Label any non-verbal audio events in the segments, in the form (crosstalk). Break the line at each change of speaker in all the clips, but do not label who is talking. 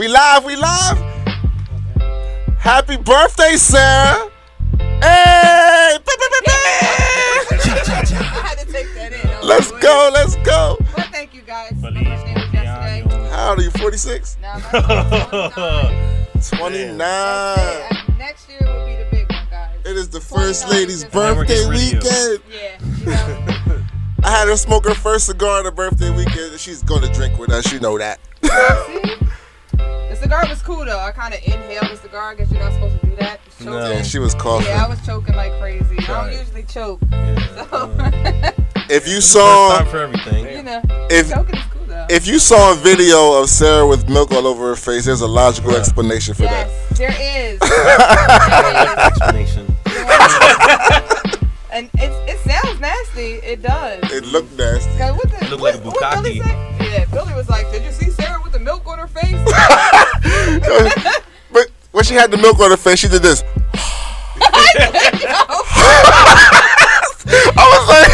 We live, we live. Happy birthday, Sarah. Hey! Ba, ba, ba, ba.
I had to take that in.
Let's
like,
go, let's go.
But thank you guys. My
Feliz
birthday was yesterday.
How old are you? 46?
Now I'm
29.
Next year will be the big one, guys.
It is the first lady's birthday
get rid of you.
weekend.
Yeah. You know, (laughs)
I had her smoke her first cigar on her birthday weekend, she's going to drink with us. You know that.
See? The cigar was cool though. I kind of inhaled the cigar. I guess you're not supposed to do that. Choke.
No.
She was coughing.
Yeah, I was choking like crazy. I don't usually choke.
Yeah.
So, (laughs)
If you saw,
time for everything.
you know,
if
choking is cool though.
if you saw a video of Sarah with milk all over her face, there's a logical
Yeah.
explanation for that.
yes, there is. (laughs) there is.
Explanation.
And it, it sounds nasty. It does.
It looked nasty.
Cause what the,
Looked
what,
like a
what Billy
bukkake.
Yeah, Billy was like, "Did you see Sarah with the milk on her face?" (laughs)
But when she had the milk on her face, she did this. I (laughs) was like,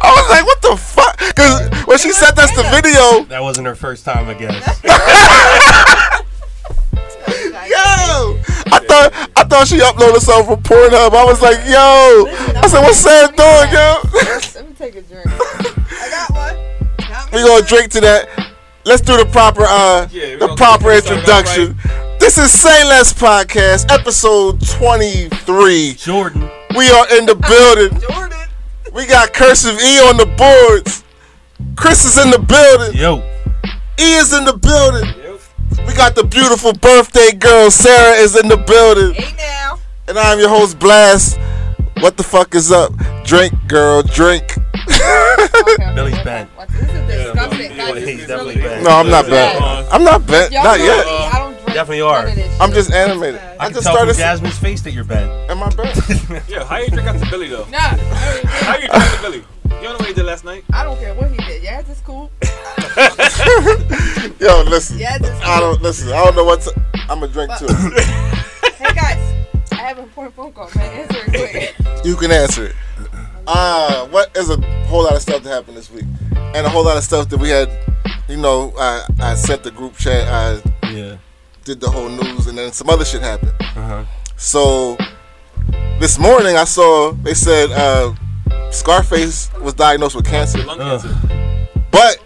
I was like, what the fuck? Because when she sent us the video,
That wasn't her first time, I guess. (laughs)
yo, I thought I thought she uploaded something from Pornhub. I was like, yo, I said, what's Sarah doing, yo?
Let me take a drink. I got one. Got
we gonna drink to that. Let's do the proper uh
Yeah,
the proper
get this started off
introduction. This is Say Less Podcast, episode 23.
Jordan.
We are in the building. (laughs)
Jordan.
We got Cursive E on the boards. Chris is in the building.
Yo.
E is in the building.
Yep.
We got the beautiful birthday girl, Sarah is in the building.
Hey now.
And I'm your host, Blast. What the fuck is up? Drink, girl, drink.
Okay,
Billy's
okay.
bent.
This is disgusting.
Yeah,
guys.
he's
definitely
really.
No, I'm not
bad.
bent. I'm not bent.
Y'all
Not yet.
me, I don't drink
Definitely are.
I'm just animated. I
I
bad.
can
just
tell
started.
from Jasmine's face that you're bent.
Am I bent? (laughs)
Yeah, how you drink out the Billy though?
Nah, (laughs)
How you drink out the Billy? You don't know what he did last night?
I don't care what he did. Yeah, it's cool. (laughs)
Yo, listen.
Yeah, it's
I don't listen. I don't know what to. I'm gonna drink too.
Hey guys, I have an important phone call, man. Answer it quick.
You can answer it. Uh, what is a whole lot of stuff that happened this week, and a whole lot of stuff that we had. You know, I I sent the group chat. I
Yeah.
did the whole news, and then some other shit happened.
Uh-huh.
So this morning I saw they said uh, Scarface was diagnosed with cancer,
Lung
Ugh.
cancer.
but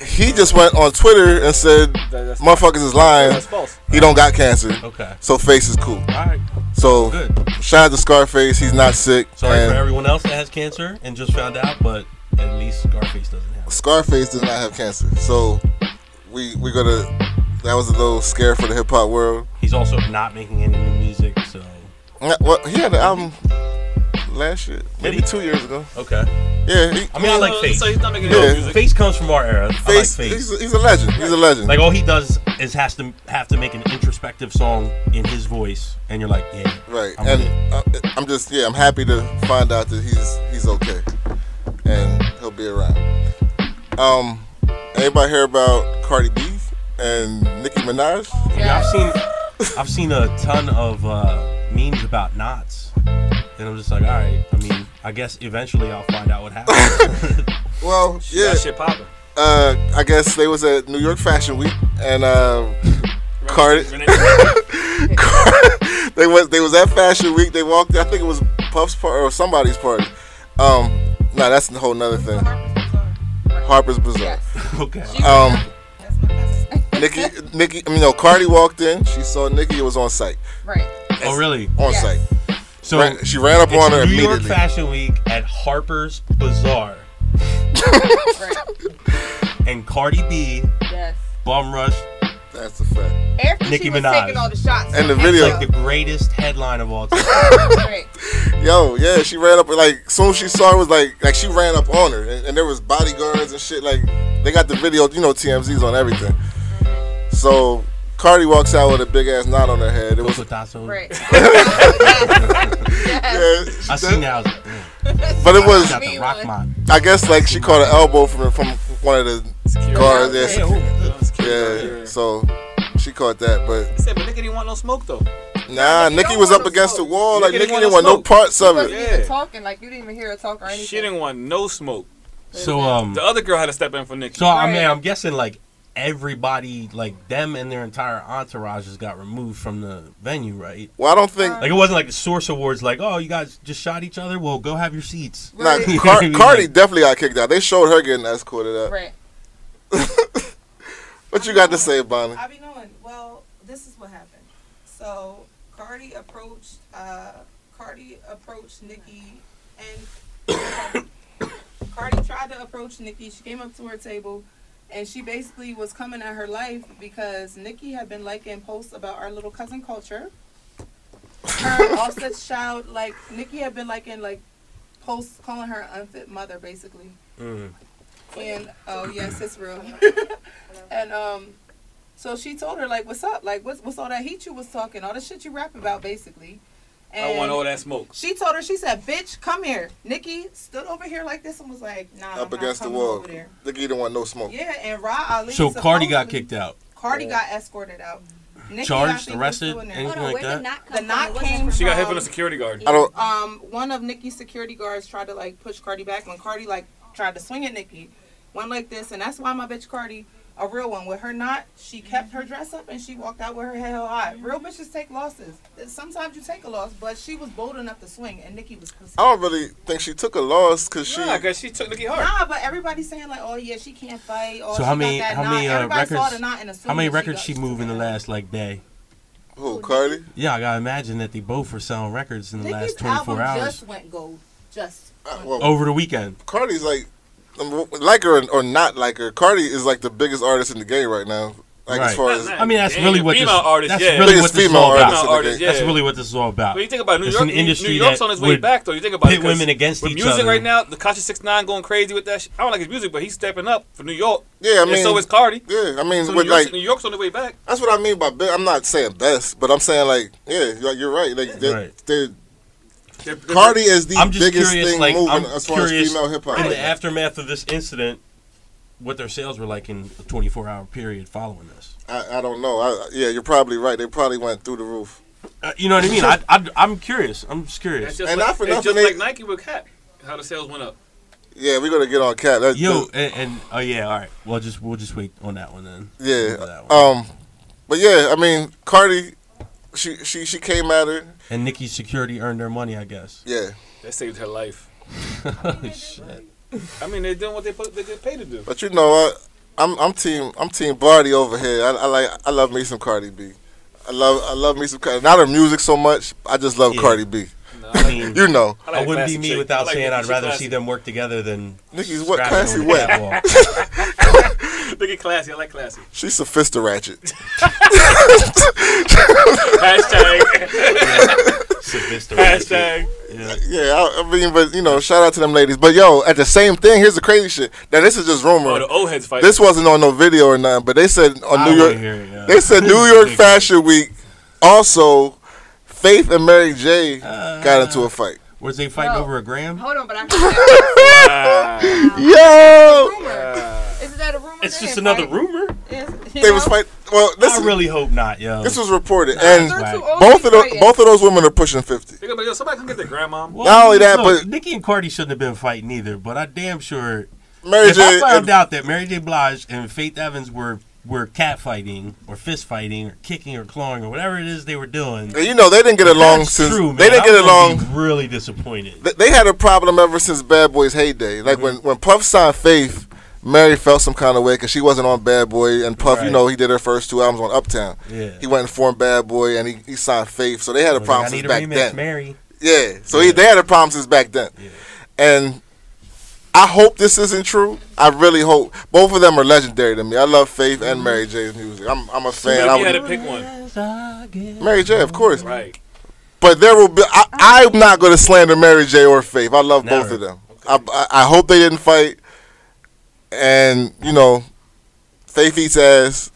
he just went on Twitter and said
That-
motherfuckers is lying.
that's false.
He don't got cancer,
Okay.
so face is cool.
All right.
So
Good.
shout out to Scarface. He's not sick.
Sorry
and
for everyone else that has cancer and just found out, but at least Scarface doesn't have it.
Scarface does not have cancer. So we we gonna. That was a little scare for the hip hop world.
He's also not making any new music, so
Yeah, Well, he had an album last year, maybe two years ago.
okay.
Yeah, he,
I mean, I like
Uh,
Face.
So he's not making
Yeah.
no music.
Face comes from our era. I like
Face.
Face.
He's, a, he's a legend. He's a legend.
Like all he does is has to have to make an introspective song in his voice, and you're like, yeah,
Right,
I'm
and
with
uh, I'm just yeah, I'm happy to find out that he's he's okay, and he'll be around. Um, anybody hear about Cardi B and Nicki Minaj?
Yeah, I've seen I've seen a ton of uh, memes about knots, and I'm just like, all right. I mean, I guess eventually I'll find out what (laughs) happened. (laughs)
Well, (laughs) yeah,
got shit popping.
uh, I guess they was at New York Fashion Week, and uh, Cardi, they was they was at Fashion Week. They walked. I think it was Puff's party or somebody's party. Um, nah, that's a whole nother thing. Harper's Bazaar.
Yes.
okay.
Um,
That's my cousin.
Nicki, Nicki, I mean, no, Cardi walked in. She saw Nicki. It was on site.
right.
Oh, really?
On
Yes.
site.
So
Ran- she ran up
it's
on her
New York. Fashion Week at Harper's Bazaar,
Right. (laughs)
and Cardi B
Yes.
bum rush
That's a fact.
After
Nicki
she was
Minaj.
taking all the shots.
And the
After-
video-
like the greatest headline of all time. (laughs)
Right.
Yo, yeah, she ran up like soon as she saw it was like like she ran up on her and, and there was bodyguards and shit like they got the video, you know, TMZ's on everything. So Cardi walks out with a big ass knot on her head. It was
Cocotazo.
Right. (laughs) yes.
yeah,
I
did-
seen that. I was like, mm,
but it was
got the rock
I guess like she caught an elbow from from one of the guards. Yeah,
Yeah,
she- yeah. So she caught that, but
He said, but Nicki didn't want no smoke though.
nah,
Nicki
Nikki was up
no
against the
smoke.
wall. Like
Nicki
Nikki
didn't
didn't
want
want
no
no parts of it.
Yeah.
talking. Like you didn't even hear her talk or anything.
She didn't want no smoke.
So um,
The other girl had to step in for Nicki.
so I mean, I'm guessing like everybody, like them and their entire entourages, got removed from the venue, right?
Well, I don't think.
Like it wasn't like the Source Awards, like, oh, you guys just shot each other. Well, go have your seats.
Nah,
Right. (laughs)
You
Car-
what I mean?
Cardi
Like-
definitely got kicked out. They showed her getting escorted out.
Right. (laughs)
What you got to say, Bonnie?
I be knowing. Well, this is what happened. So Cardi approached. Uh, Cardi approached Nicki, and (coughs) Cardi tried to approach Nicki. She came up to her table, and she basically was coming at her life because Nicki had been liking posts about our little cousin culture. Her (laughs) Offset's child, like Nicki had been liking like posts calling her unfit mother, basically.
Mm.
And oh yes, it's real. (laughs) (laughs) and um, so she told her like, "What's up? Like, what's what's all that heat you was talking? All the shit you rap about, basically." And
I want all that smoke.
She told her, she said, "Bitch, come here." Nicki stood over here like this and was like, "Nah, I'm
Up
not
against the wall.
over there."
Nicki didn't want no smoke.
Yeah, and Ra Ali.
So Cardi got kicked out,
Cardi got escorted out. Nicki,
charged, arrested,
still in there.
anything
Hold on,
like that.
did not
The
from?
knock came
She got hit from the security guard.
I don't.
um one of Nicki's security guards tried to like push Cardi back when Cardi like tried to swing at Nicki. Went like this, and that's why my bitch Cardi, a real one, with her not, she kept her dress up and she walked out with her head held high. Real bitches take losses. Sometimes you take a loss, but she was bold enough to swing, and Nicki was pussy.
I don't really think she took a loss because she.
Nah, because she took Nicki hard.
Nah, but everybody's saying like, oh yeah, she can't fight. Or
So
she
how
got
many-
that
how
knot.
many, uh,
Everybody saw
records-
the knot and
How many records
got-
she moved in the last like day?
Who, Cardi?
Yeah, I gotta imagine that they both were selling records in the
Nicki's
last 24
album
hours.
just went gold. Just.
Uh, well,
Over the weekend.
Cardi's like, like her or, or not like her. Cardi is like the biggest artist in the game right now. Like as
Right.
far as.
I mean, that's really what this,
female artist,
that's
yeah.
really what this is all about.
in
artist, yeah.
That's really what this is all about.
When you think about New
It's
York,
an industry
New York's
that
on his way back though. You think about
pit
it, 'cause
women against
with
each
music
other.
right now. Tekashi Six Nine going crazy with that. Shit. I don't like his music, but he's stepping up for New York.
yeah, I
and
mean,
so is Cardi.
yeah, I mean,
So
with
New, York's,
like
New York's on the way back.
that's what I mean by. be- I'm not saying best, but I'm saying like, yeah, you're, you're right. Like, they're,
Right.
they're,
They're- they're-
Cardi is the
I'm just
biggest
curious,
thing
like,
moving
I'm
as far as female hip hop.
in the aftermath of this incident, what their sales were like in a 24 hour period following this.
I, I don't know. I, yeah, you're probably right. They probably went through the roof.
Uh, you know what I mean? I, I, I'm curious. I'm just curious.
just
And
like,
not for nothing,
just
they-
like Nike with Cap. How the sales went up.
Yeah, we're gonna get on cat. That,
Yo,
that-
and, and oh yeah, all right. Well, just we'll just wait on that one then.
yeah.
Remember that one.
Um, but yeah, I mean, Cardi, she she she came at her.
And Nicki's security earned their money, I guess.
Yeah,
That saved her life. (laughs)
shit.
I mean, they're doing what they put, they get paid to do.
but you know what? I'm I'm team I'm team Bardi over here. I, I like I love me some Cardi B. I love I love me some Cardi. Not her music so much. I just love
Yeah.
Cardi B.
Nah,
I mean,
You know,
I like
I wouldn't be me
chick.
without
like
saying I'd rather
classy.
see them work together than
Nicki's what
scrapping
classy
on the
what? (laughs) (laughs)
catwalk.
Look at classy. I like classy.
She's sophisticated. (laughs)
Hashtag.
Sophisticated.
Hashtag.
Yeah.
Yeah, I, I mean, but you know, shout out to them ladies. But yo, at the same thing, here's the crazy shit. Now this is just rumor.
Oh, the old heads fight.
This wasn't on no video or nothing, but they said on
I
New York.
hear it, yeah.
They said New (laughs) York Fashion Week. Also, Faith and Mary J got into a fight.
Was they fighting
No.
over a gram?
Hold on, but I (laughs) can
Ah,
Yo,
rumor. Isn't that a rumor?
It's just another
fight-
rumor.
Yes, you
they was
know?
fight. Well, this
I
is,
really hope not, yo.
this was reported,
Nah,
and
They're
Whack.
too old
both of
be
those both of those women are pushing fifty.
Think about it. Yo, somebody come get their grandmom.
Well,
Not only that,
look,
but-
Nicki and Cardi shouldn't have been fighting either. But I damn sure
Mary
if I
J.
found
and-
out that Mary J. Blige and Faith Evans were were cat fighting or fist fighting or kicking or clawing or whatever it is they were doing,
and you know they didn't get along
that's
since
true, man.
they didn't get
I'm
along.
really disappointed.
th- They had a problem ever since Bad Boy's heyday. Like when when Puff signed Faith, Mary felt some kind of way because she wasn't on Bad Boy, and Puff, you know, he did her first two albums on Uptown.
Yeah.
He went and formed Bad Boy, and he, he signed Faith, so they had a
Like,
problem
I
since
need a
back
remix,
then.
Mary.
Yeah, so He, they had a problem since back then.
Yeah.
And I hope this isn't true. I really hope. Both of them are legendary to me. I love Faith and Mary J's music. I'm, I'm a fan.
Maybe
I
you had to pick one.
Mary J, of course.
Right.
But there will be. I, I'm not going to slander Mary J or Faith. I love both of them. I, I, I hope they didn't fight. And you know, Faith eats ass.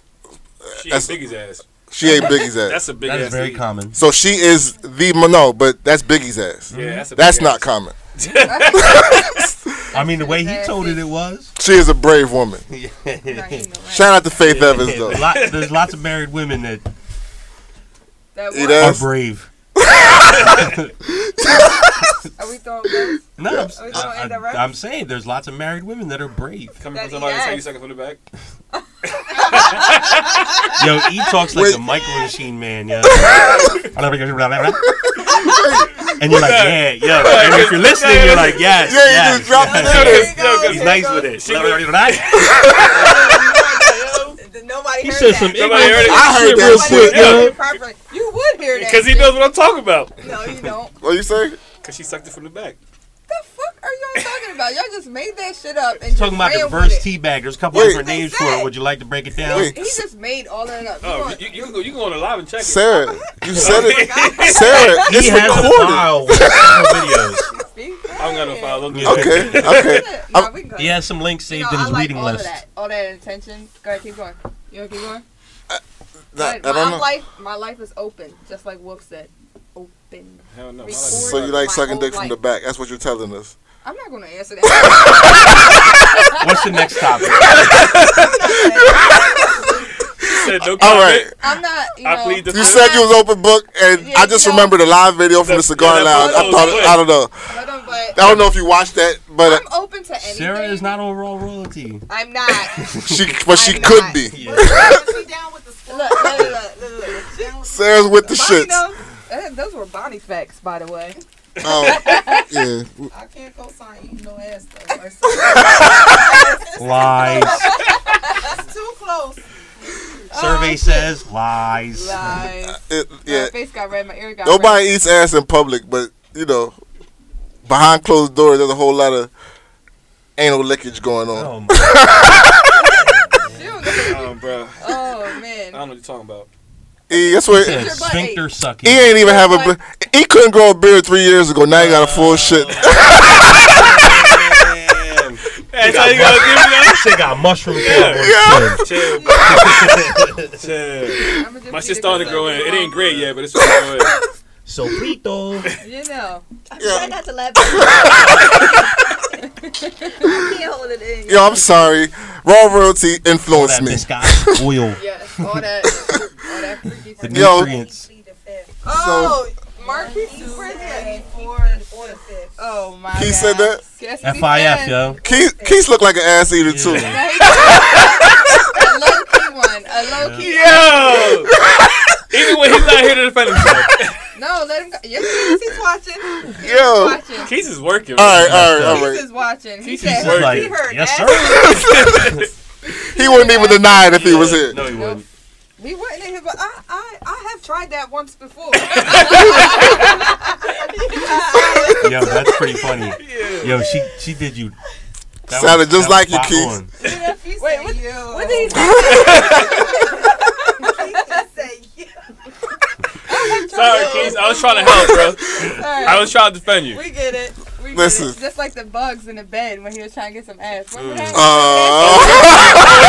She
That's-
ate Biggie's ass.
She ate Biggie's ass.
That's a big
That
ass.
is very
eat.
common.
so she is the no, but that's Biggie's ass.
Yeah, that's a
That's
big
not
ass.
common. (laughs)
I mean, the way he told it, it was.
She is a brave woman.
Nah, he know, right?
Shout out to Faith Evans though.
There's, lot, there's lots of married women that
That
Eat
what?
ass.
are brave. (laughs)
Are we throwing guns?
No, I'm,
Are we throwing
I,
indirect?
am saying there's lots of married women that are brave.
Coming
That
from somebody
eat
to tell you
ass.
second from the back. (laughs)
Yo, he talks like
Wait.
a micro machine man, yo. and you're like, yeah, yo. And if you're listening, you're like, yes,
Yeah, you
yes.
just dropped it
yes,
in
yes.
there.
Yo,
He's nice with it. (laughs)
Nobody
He
heard
said
that.
some
Somebody heard it.
I heard
shit
that
real
shit,
quick,
yo.
yo.
Proper- You would hear that.
Because he knows what I'm talking about.
No, you don't. (laughs)
What you say?
Because she sucked it from the back.
the fuck are y'all talking about? Y'all just made that shit up and
Talking
just
about the
ran
reverse
with it.
tea bag. There's a couple
Wait.
different names for it. Would you like to break it down?
Wait.
He just made all that up. You
Oh,
want-
you, you, can go, you can go on the live and check it.
Sarah, (laughs) you said it. (laughs) Sarah,
He
it's
has a
recorded.
file with several videos.
Speak
I don't got no file. Don't do
Okay, okay. (laughs)
Nah, we can.
He has some links
You
saved
know,
in
I
his
like
reading
all
list.
of that. All that intention. Go ahead, keep going. You want to keep going?
Nah, I
Like,
don't
my
know.
life, my life is open, just like Wolf said. Open.
Hell no. my
Record.
life is
So you like sucking
whole
dick from the back? That's what you're telling us.
I'm not gonna answer that. (laughs)
What's the next topic? (laughs)
said no comment.
right.
I'm not. You know,
I plead the
You
fifth.
said you was open book, and
Yeah,
I just
you know-
remember the live video from the cigar
Yeah,
lounge. I thought
lit.
I don't know.
Hold on, but
I don't know if you watched that, but uh,
I'm open to anything.
Sarah is not overall royalty.
I'm not. (laughs)
she but she
I'm
could
not.
be.
Yeah.
The.
Sarah's with the
Bonnie
shits.
Uh, Those were Bonnie facts, by the way.
Oh, (laughs) yeah.
I can't co-sign eating no ass though. Or.
Lies. (laughs)
It's too close.
Survey
Oh,
says lies.
Lies. (laughs)
It,
My
yeah.
face got red. My ear got
Nobody eats ass in public, but you know, behind closed doors, there's a whole lot of anal lickage going on.
Oh (laughs) my
red. She.
Um, bro.
Oh
I don't know what you're talking about.
He, that's what.
said sphincter sucking.
He ain't even have a. He couldn't grow a beard three years ago. Now he got a full shit.
Damn. (laughs)
That's how you gotta give me that?
Shit got mushroom
Yeah.
yeah.
Chill, bro. (laughs) Chill.
I'ma
My
eat
started
it
starting to
'cause
grow
I
in. It ain't great yet, but it's growing. to grow in.
Sofrito.
You know.
Yeah.
not to laugh. I can't hold it in.
Yo, I'm sorry. Raw royalty
All
influenced
that
me.
viscous oil.
Yes. All that. All that (laughs) freaky
The
stuff.
Yo.
nutrients.
Plead.
Oh, Marquis
Two,
Prison.
three, four, four to fifth.
Oh my
He
God.
said that?
Guess
FIF, yo.
Keith, Keith looked like an ass eater too.
Yeah.
No, a low key one. A low key.
Yo! Even when he's not here to defend himself.
No, let him go. Yes, he's watching. He's
Yo.
watching.
Keith is working.
All right, all right, all
Keith is watching. He
Keith
said
is
he
working.
Like,
heard
yes, sir. (laughs)
He wouldn't even deny it if he was here.
No, he wouldn't.
We wouldn't here, but I, I, I have tried that once before. (laughs)
Yo, that's pretty funny. Yo, she she did you. that
Sounded just like you,
spot
Keith.
on.
Wait, what,
you.
what did he (laughs) say? (laughs)
say you?
Sorry, Keith. I was trying to help, bro.
Sorry.
I was trying to defend you.
We get it. We get
Listen.
it. Just like the bugs in the bed when he was trying to get some ass. Remember that?
Uh,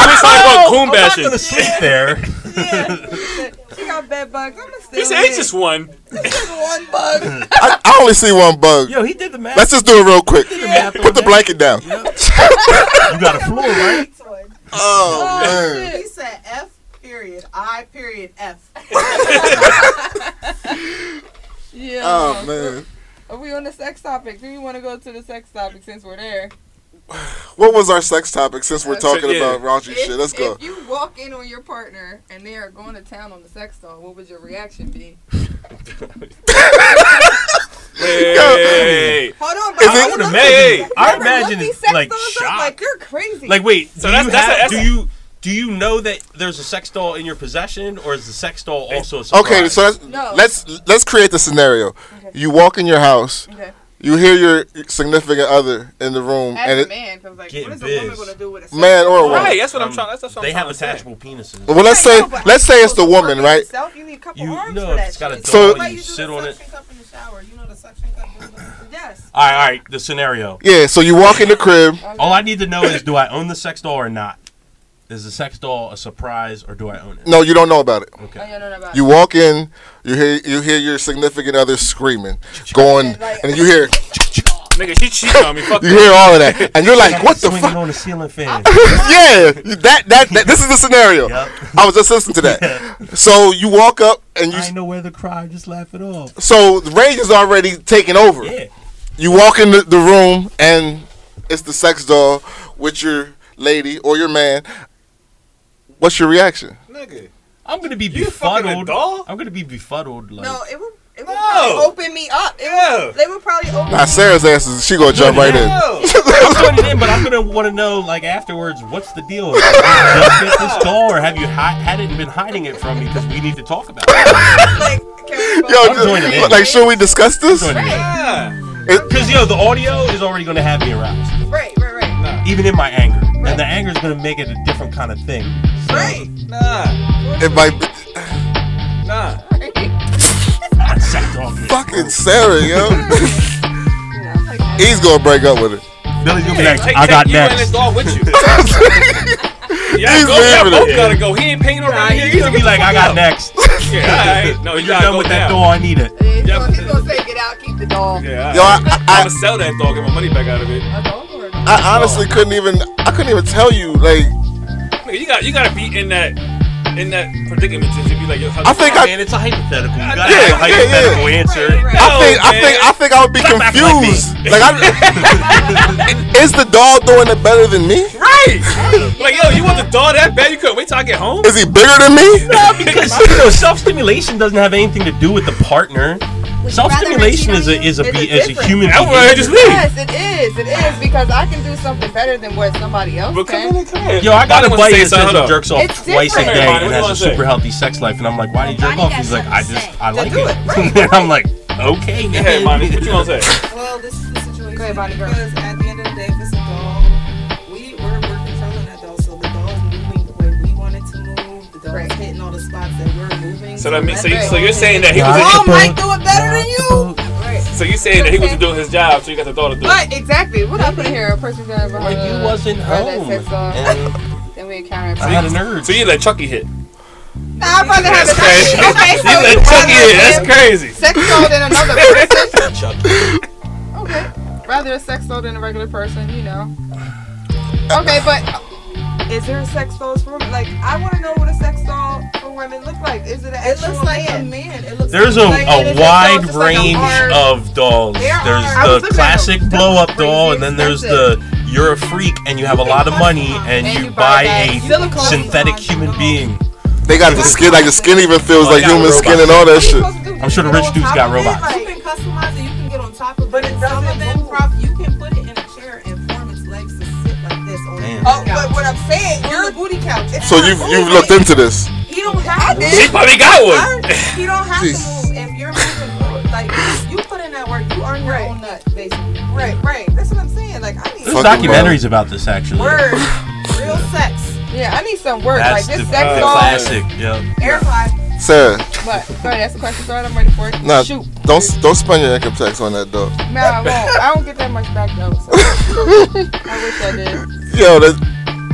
We was talking about coon
I'm not
bashing.
gonna sleep there. (laughs)
Yeah. she got bed bugs. I'm still
He said it's just one.
just one bug. (laughs) (laughs)
I, I only see one bug.
Yo, he did the math.
Let's just do it real quick.
math
Put the
on
blanket down.
Yep. you got a floor, right?
Oh man.
He said F period. I period F.
Yeah.
Oh man.
Are we on the sex topic? Do you want to go to the sex topic since we're there? (sighs)
What was our sex topic since we're talking
Yeah.
about raunchy shit? Let's go.
If you walk in on your partner and they are going to town on the sex doll, what would your reaction be? (laughs) (laughs)
Hey.
Hold on,
Is
bro.
it-
I
I would
look-
imagine. I
Remember,
imagine
look these
it's like
dolls up,
shock.
Like you're crazy.
Like, wait.
So
do
that's-
you
that's
have?
that's
do
a-
you do you know that there's a sex doll in your possession, or is the sex doll also a surprise?
Okay, so let's
No.
let's let's create the scenario.
Okay.
You walk in your house,
okay.
you hear your significant other in the room,
As
and
a
it,
man, because like,
Getting
what is a woman
biz.
gonna do with a
man or a woman.
Right, that's what I'm
Um,
trying. That's, that's what
they
I'm
have
trying to say.
attachable penises.
Well, let's
I
say
know,
let's say it's the woman, right?
yourself, you need a couple
You
arms
know
for
if
that
it's got a
shit.
doll,
So-
Why
you
you do
sit
the
on it.
suction cup in the shower? You know the suction cup. (laughs)
Yes.
All right, all right. The scenario.
Yeah. So you walk in the crib.
All I need to know is, do I own the sex doll or not? Is the sex doll a surprise or do I own it?
No, you don't know about it.
Oh,
Okay.
yeah, no, no, about
You walk in, you hear you hear your significant other screaming, going, and you hear
Nigga, she cheating on me. Fuck (laughs)
you
that.
hear all of that, and you're like, what the
Swinging
fuck?
on the ceiling fan. (laughs)
yeah, that, that that this is the scenario.
Yep.
I was just listening to that. (laughs) So you walk up and you
I ain't know where to cry. Just laugh it off.
so the rage is already taken over.
Yeah.
You walk in the, the room and it's the sex doll with your lady or your man. What's your reaction?
Nigga.
I'm gonna be
You
befuddled. I'm gonna be befuddled. Like,
No, it would. It would
No.
probably open me up. It
Yeah.
would, they would probably open.
Nah, Sarah's ass is she gonna jump right in. (laughs)
I'm putting it in, but I'm gonna want to know, like afterwards, what's the deal? Did you just get this doll, or have you hi- had it and been hiding it from me? Because we need to talk about it.
like, can we
Yo,
both-
I'm joining
like, should we discuss this?
Yeah.
Because yo, the audio is already gonna have me aroused,
Right, right, right,
Nah.
even in my anger, and the anger is gonna make it a different kind of thing. So,
right.
Nah.
It might be (sighs)
Nah.
that
fucking Sarah, yo. (laughs)
Yeah, I'm like,
He's gonna break up with it.
Billy's gonna be
Yeah,
like,
take,
I got
take you and
next.
dog with you. (laughs) yeah,
He's
go, y'all
leaving
both
it.
gotta go. He ain't paying no
Nah,
rent here.
he's gonna be like, I got next. (laughs)
Yeah, alright. No, you
You're done
go
with
now.
that doll. I need it.
he's, gonna, he's gonna say, "Get out, keep the dog."
Yeah,
Yo, I, I,
I'm gonna sell that dog, get my money back out of it.
A dog or a dog?
I, I honestly couldn't even. I couldn't even tell you. Like,
Nigga, you got you gotta be in that in that predicament to be like, yo, how
I think I-
man, it's a hypothetical. You gotta
Yeah,
have a
yeah,
hypothetical
yeah.
answer.
Right, right.
I
No,
think, I think, I think I would be
Stop acting like me.
confused. Like, I, (laughs) is the dog doing it better than me?
Right. (laughs) like, yo, you want the dog that bad? You couldn't wait till I get home.
Is he bigger than me?
No, because you know, self-stimulation doesn't have anything to do with the partner.
Would you rather
Self-stimulation is a
on you?
is a
It's
be,
a
is a
different-
human.
I wanna just leave.
Yes, it is. It is because I can do something better than what somebody else
But
can.
in, come in.
Yo, I got a buddy
to
that
say
says he jerks off
It's
twice a day
Bonnie,
and
what
has a
wanna say?
super healthy sex life, and I'm like, why do you jerk off? He's like, I just. I like it.
it. Right, (laughs)
and I'm like, okay,
Yeah,
man.
Bonnie, what you want to say? (laughs)
Well, this is the situation.
Go ahead, Bonnie, girl.
Because at the end of the day, if it's a dog, we we're, we're controlling that dog, so the dog's moving the way we want it to move. The dog's
Right.
hitting all the spots that we're moving.
So that means so, you, so you're saying that he
it.
was
Dog might do it
so you saying that he wasn't doing his job, so you got the dog to do it.
But exactly, what I put in here, a person uh, that ever
Like you wasn't home, and (laughs)
then we encountered.
I had an urge.
So you let Chucky hit.
Nah, I'd rather have
That's
a
crazy.
Okay, (laughs) so
You let Chucky hit. That's crazy.
Sex doll than another (laughs) person.
Chucky.
Okay, rather a sex doll than a regular person, you know. Okay, but is there a sex doll for women? Like, I want to know what a sex doll for women look like. Is it an
It
actual
looks like a
man?
man. It looks
There's a,
Like,
a
it is a
wide
dog, just like a
range of dolls.
There are-
There's the classic
them.
blow up doll, and then there's the you're a freak and you have a lot of money and,
And
you
you
buy
buy
a
silicone
synthetic human
doll.
being.
They got the skin, like the skin even feels
Oh,
like
they got
human skin and all that shit.
supposed to do?
I'm sure the rich dudes got robots.
Like,
You can customize it. You can get on top of it.
But it
Some of
doesn't
them,
move.
prob- you can put it in a chair and form its legs to sit like this on
Damn.
the
Oh,
couch.
but what I'm saying,
on
you're
the booty couch. It's
So you've you've
moving.
looked into this.
He don't have to.
She probably got one.
I- He don't have
Jeez.
to move. If you're moving like you put in that work, you earn your
Right.
own nut, basically.
right, right. That's what I'm saying. Like, I need
There's documentaries about this actually.
word.
Real sex.
Yeah, I need some work.
That's
like this
the
sex uh, doll.
classic. Yeah.
Air fly.
Sarah,
What? Go ahead, ask the question. Sorry, I'm ready for it.
nah,
Shoot.
don't don't spend your income tax on that though.
No, I won't. I don't get that much back though. So. (laughs) I wish I did.
Yo, that,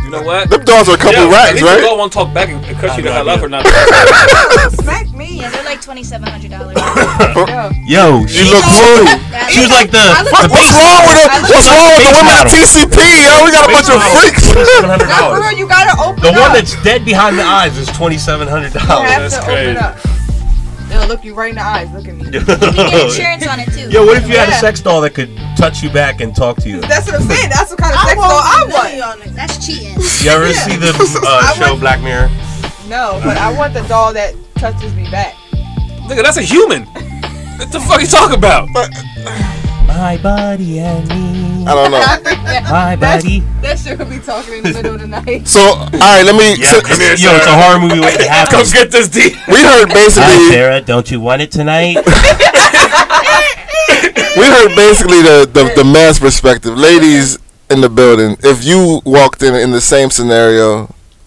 You know what?
them dogs are a couple
Yeah, at
rats,
least
right?
dog won't talk back and and cut you the
I
hell up or nothing. (laughs)
Smack me.
Yeah, they're like twenty seven hundred dollars. (laughs)
Yo.
Yo, she,
look cool.
she was like the,
I
the
What's wrong with it? What's wrong with the women at TCP? Yo, we got a bunch of freaks.
Twenty-seven hundred
Now, for real,
dollars.
you gotta open
The one that's dead behind the eyes is twenty-seven hundred
you
dollars.
have
that's
to
crazy.
Open up. They'll look you right in the eyes. Look at me. (laughs)
You get (laughs) insurance on it too.
Yo, what if you had a
Yeah.
sex doll that could touch you back and talk to you?
That's what I'm saying. (laughs) That's what kind of
I
sex doll I
want
want.
on it.
That's cheating.
You ever see the uh,
I
show
want-
Black Mirror?
No, but I want the doll that touches me back.
Nigga, that's a human. What the fuck are you talking about? (sighs) (sighs) (sighs)
My body and me.
I don't know. (laughs)
My
That's-
body.
That shit could be talking in the middle of the night.
So, all right, let me.
Yeah,
so-
it's, yo, it's a horror movie waiting to (laughs) happen.
Come get this D.
we heard basically.
Hi,
basically.
Sarah. Don't you want it tonight? (laughs)
We heard basically the, the the man's perspective. Ladies in the building, if you walked in in the same scenario,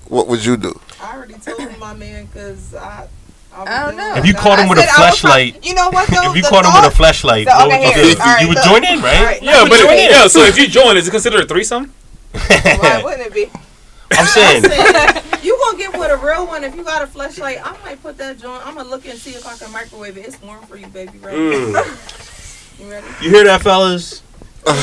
what would you do?
I already told my man because I.
I don't know.
If you caught him
I
with a
said I would
flashlight-
you know what though?
if you
The
caught him with a flashlight,
So,
what
okay,
would you,
here.
do?
All right,
you would
look.
join in, right?
All right,
Yeah, but it, yeah. So if you join, is it considered a threesome? (laughs)
Why wouldn't it be?
I'm saying.
you gonna get with a real one if you got a flashlight. I might put that joint. I'm gonna look and see if I can microwave it. It's warm for you, baby. Right?
Mm. (laughs)
You ready?
You hear that, fellas?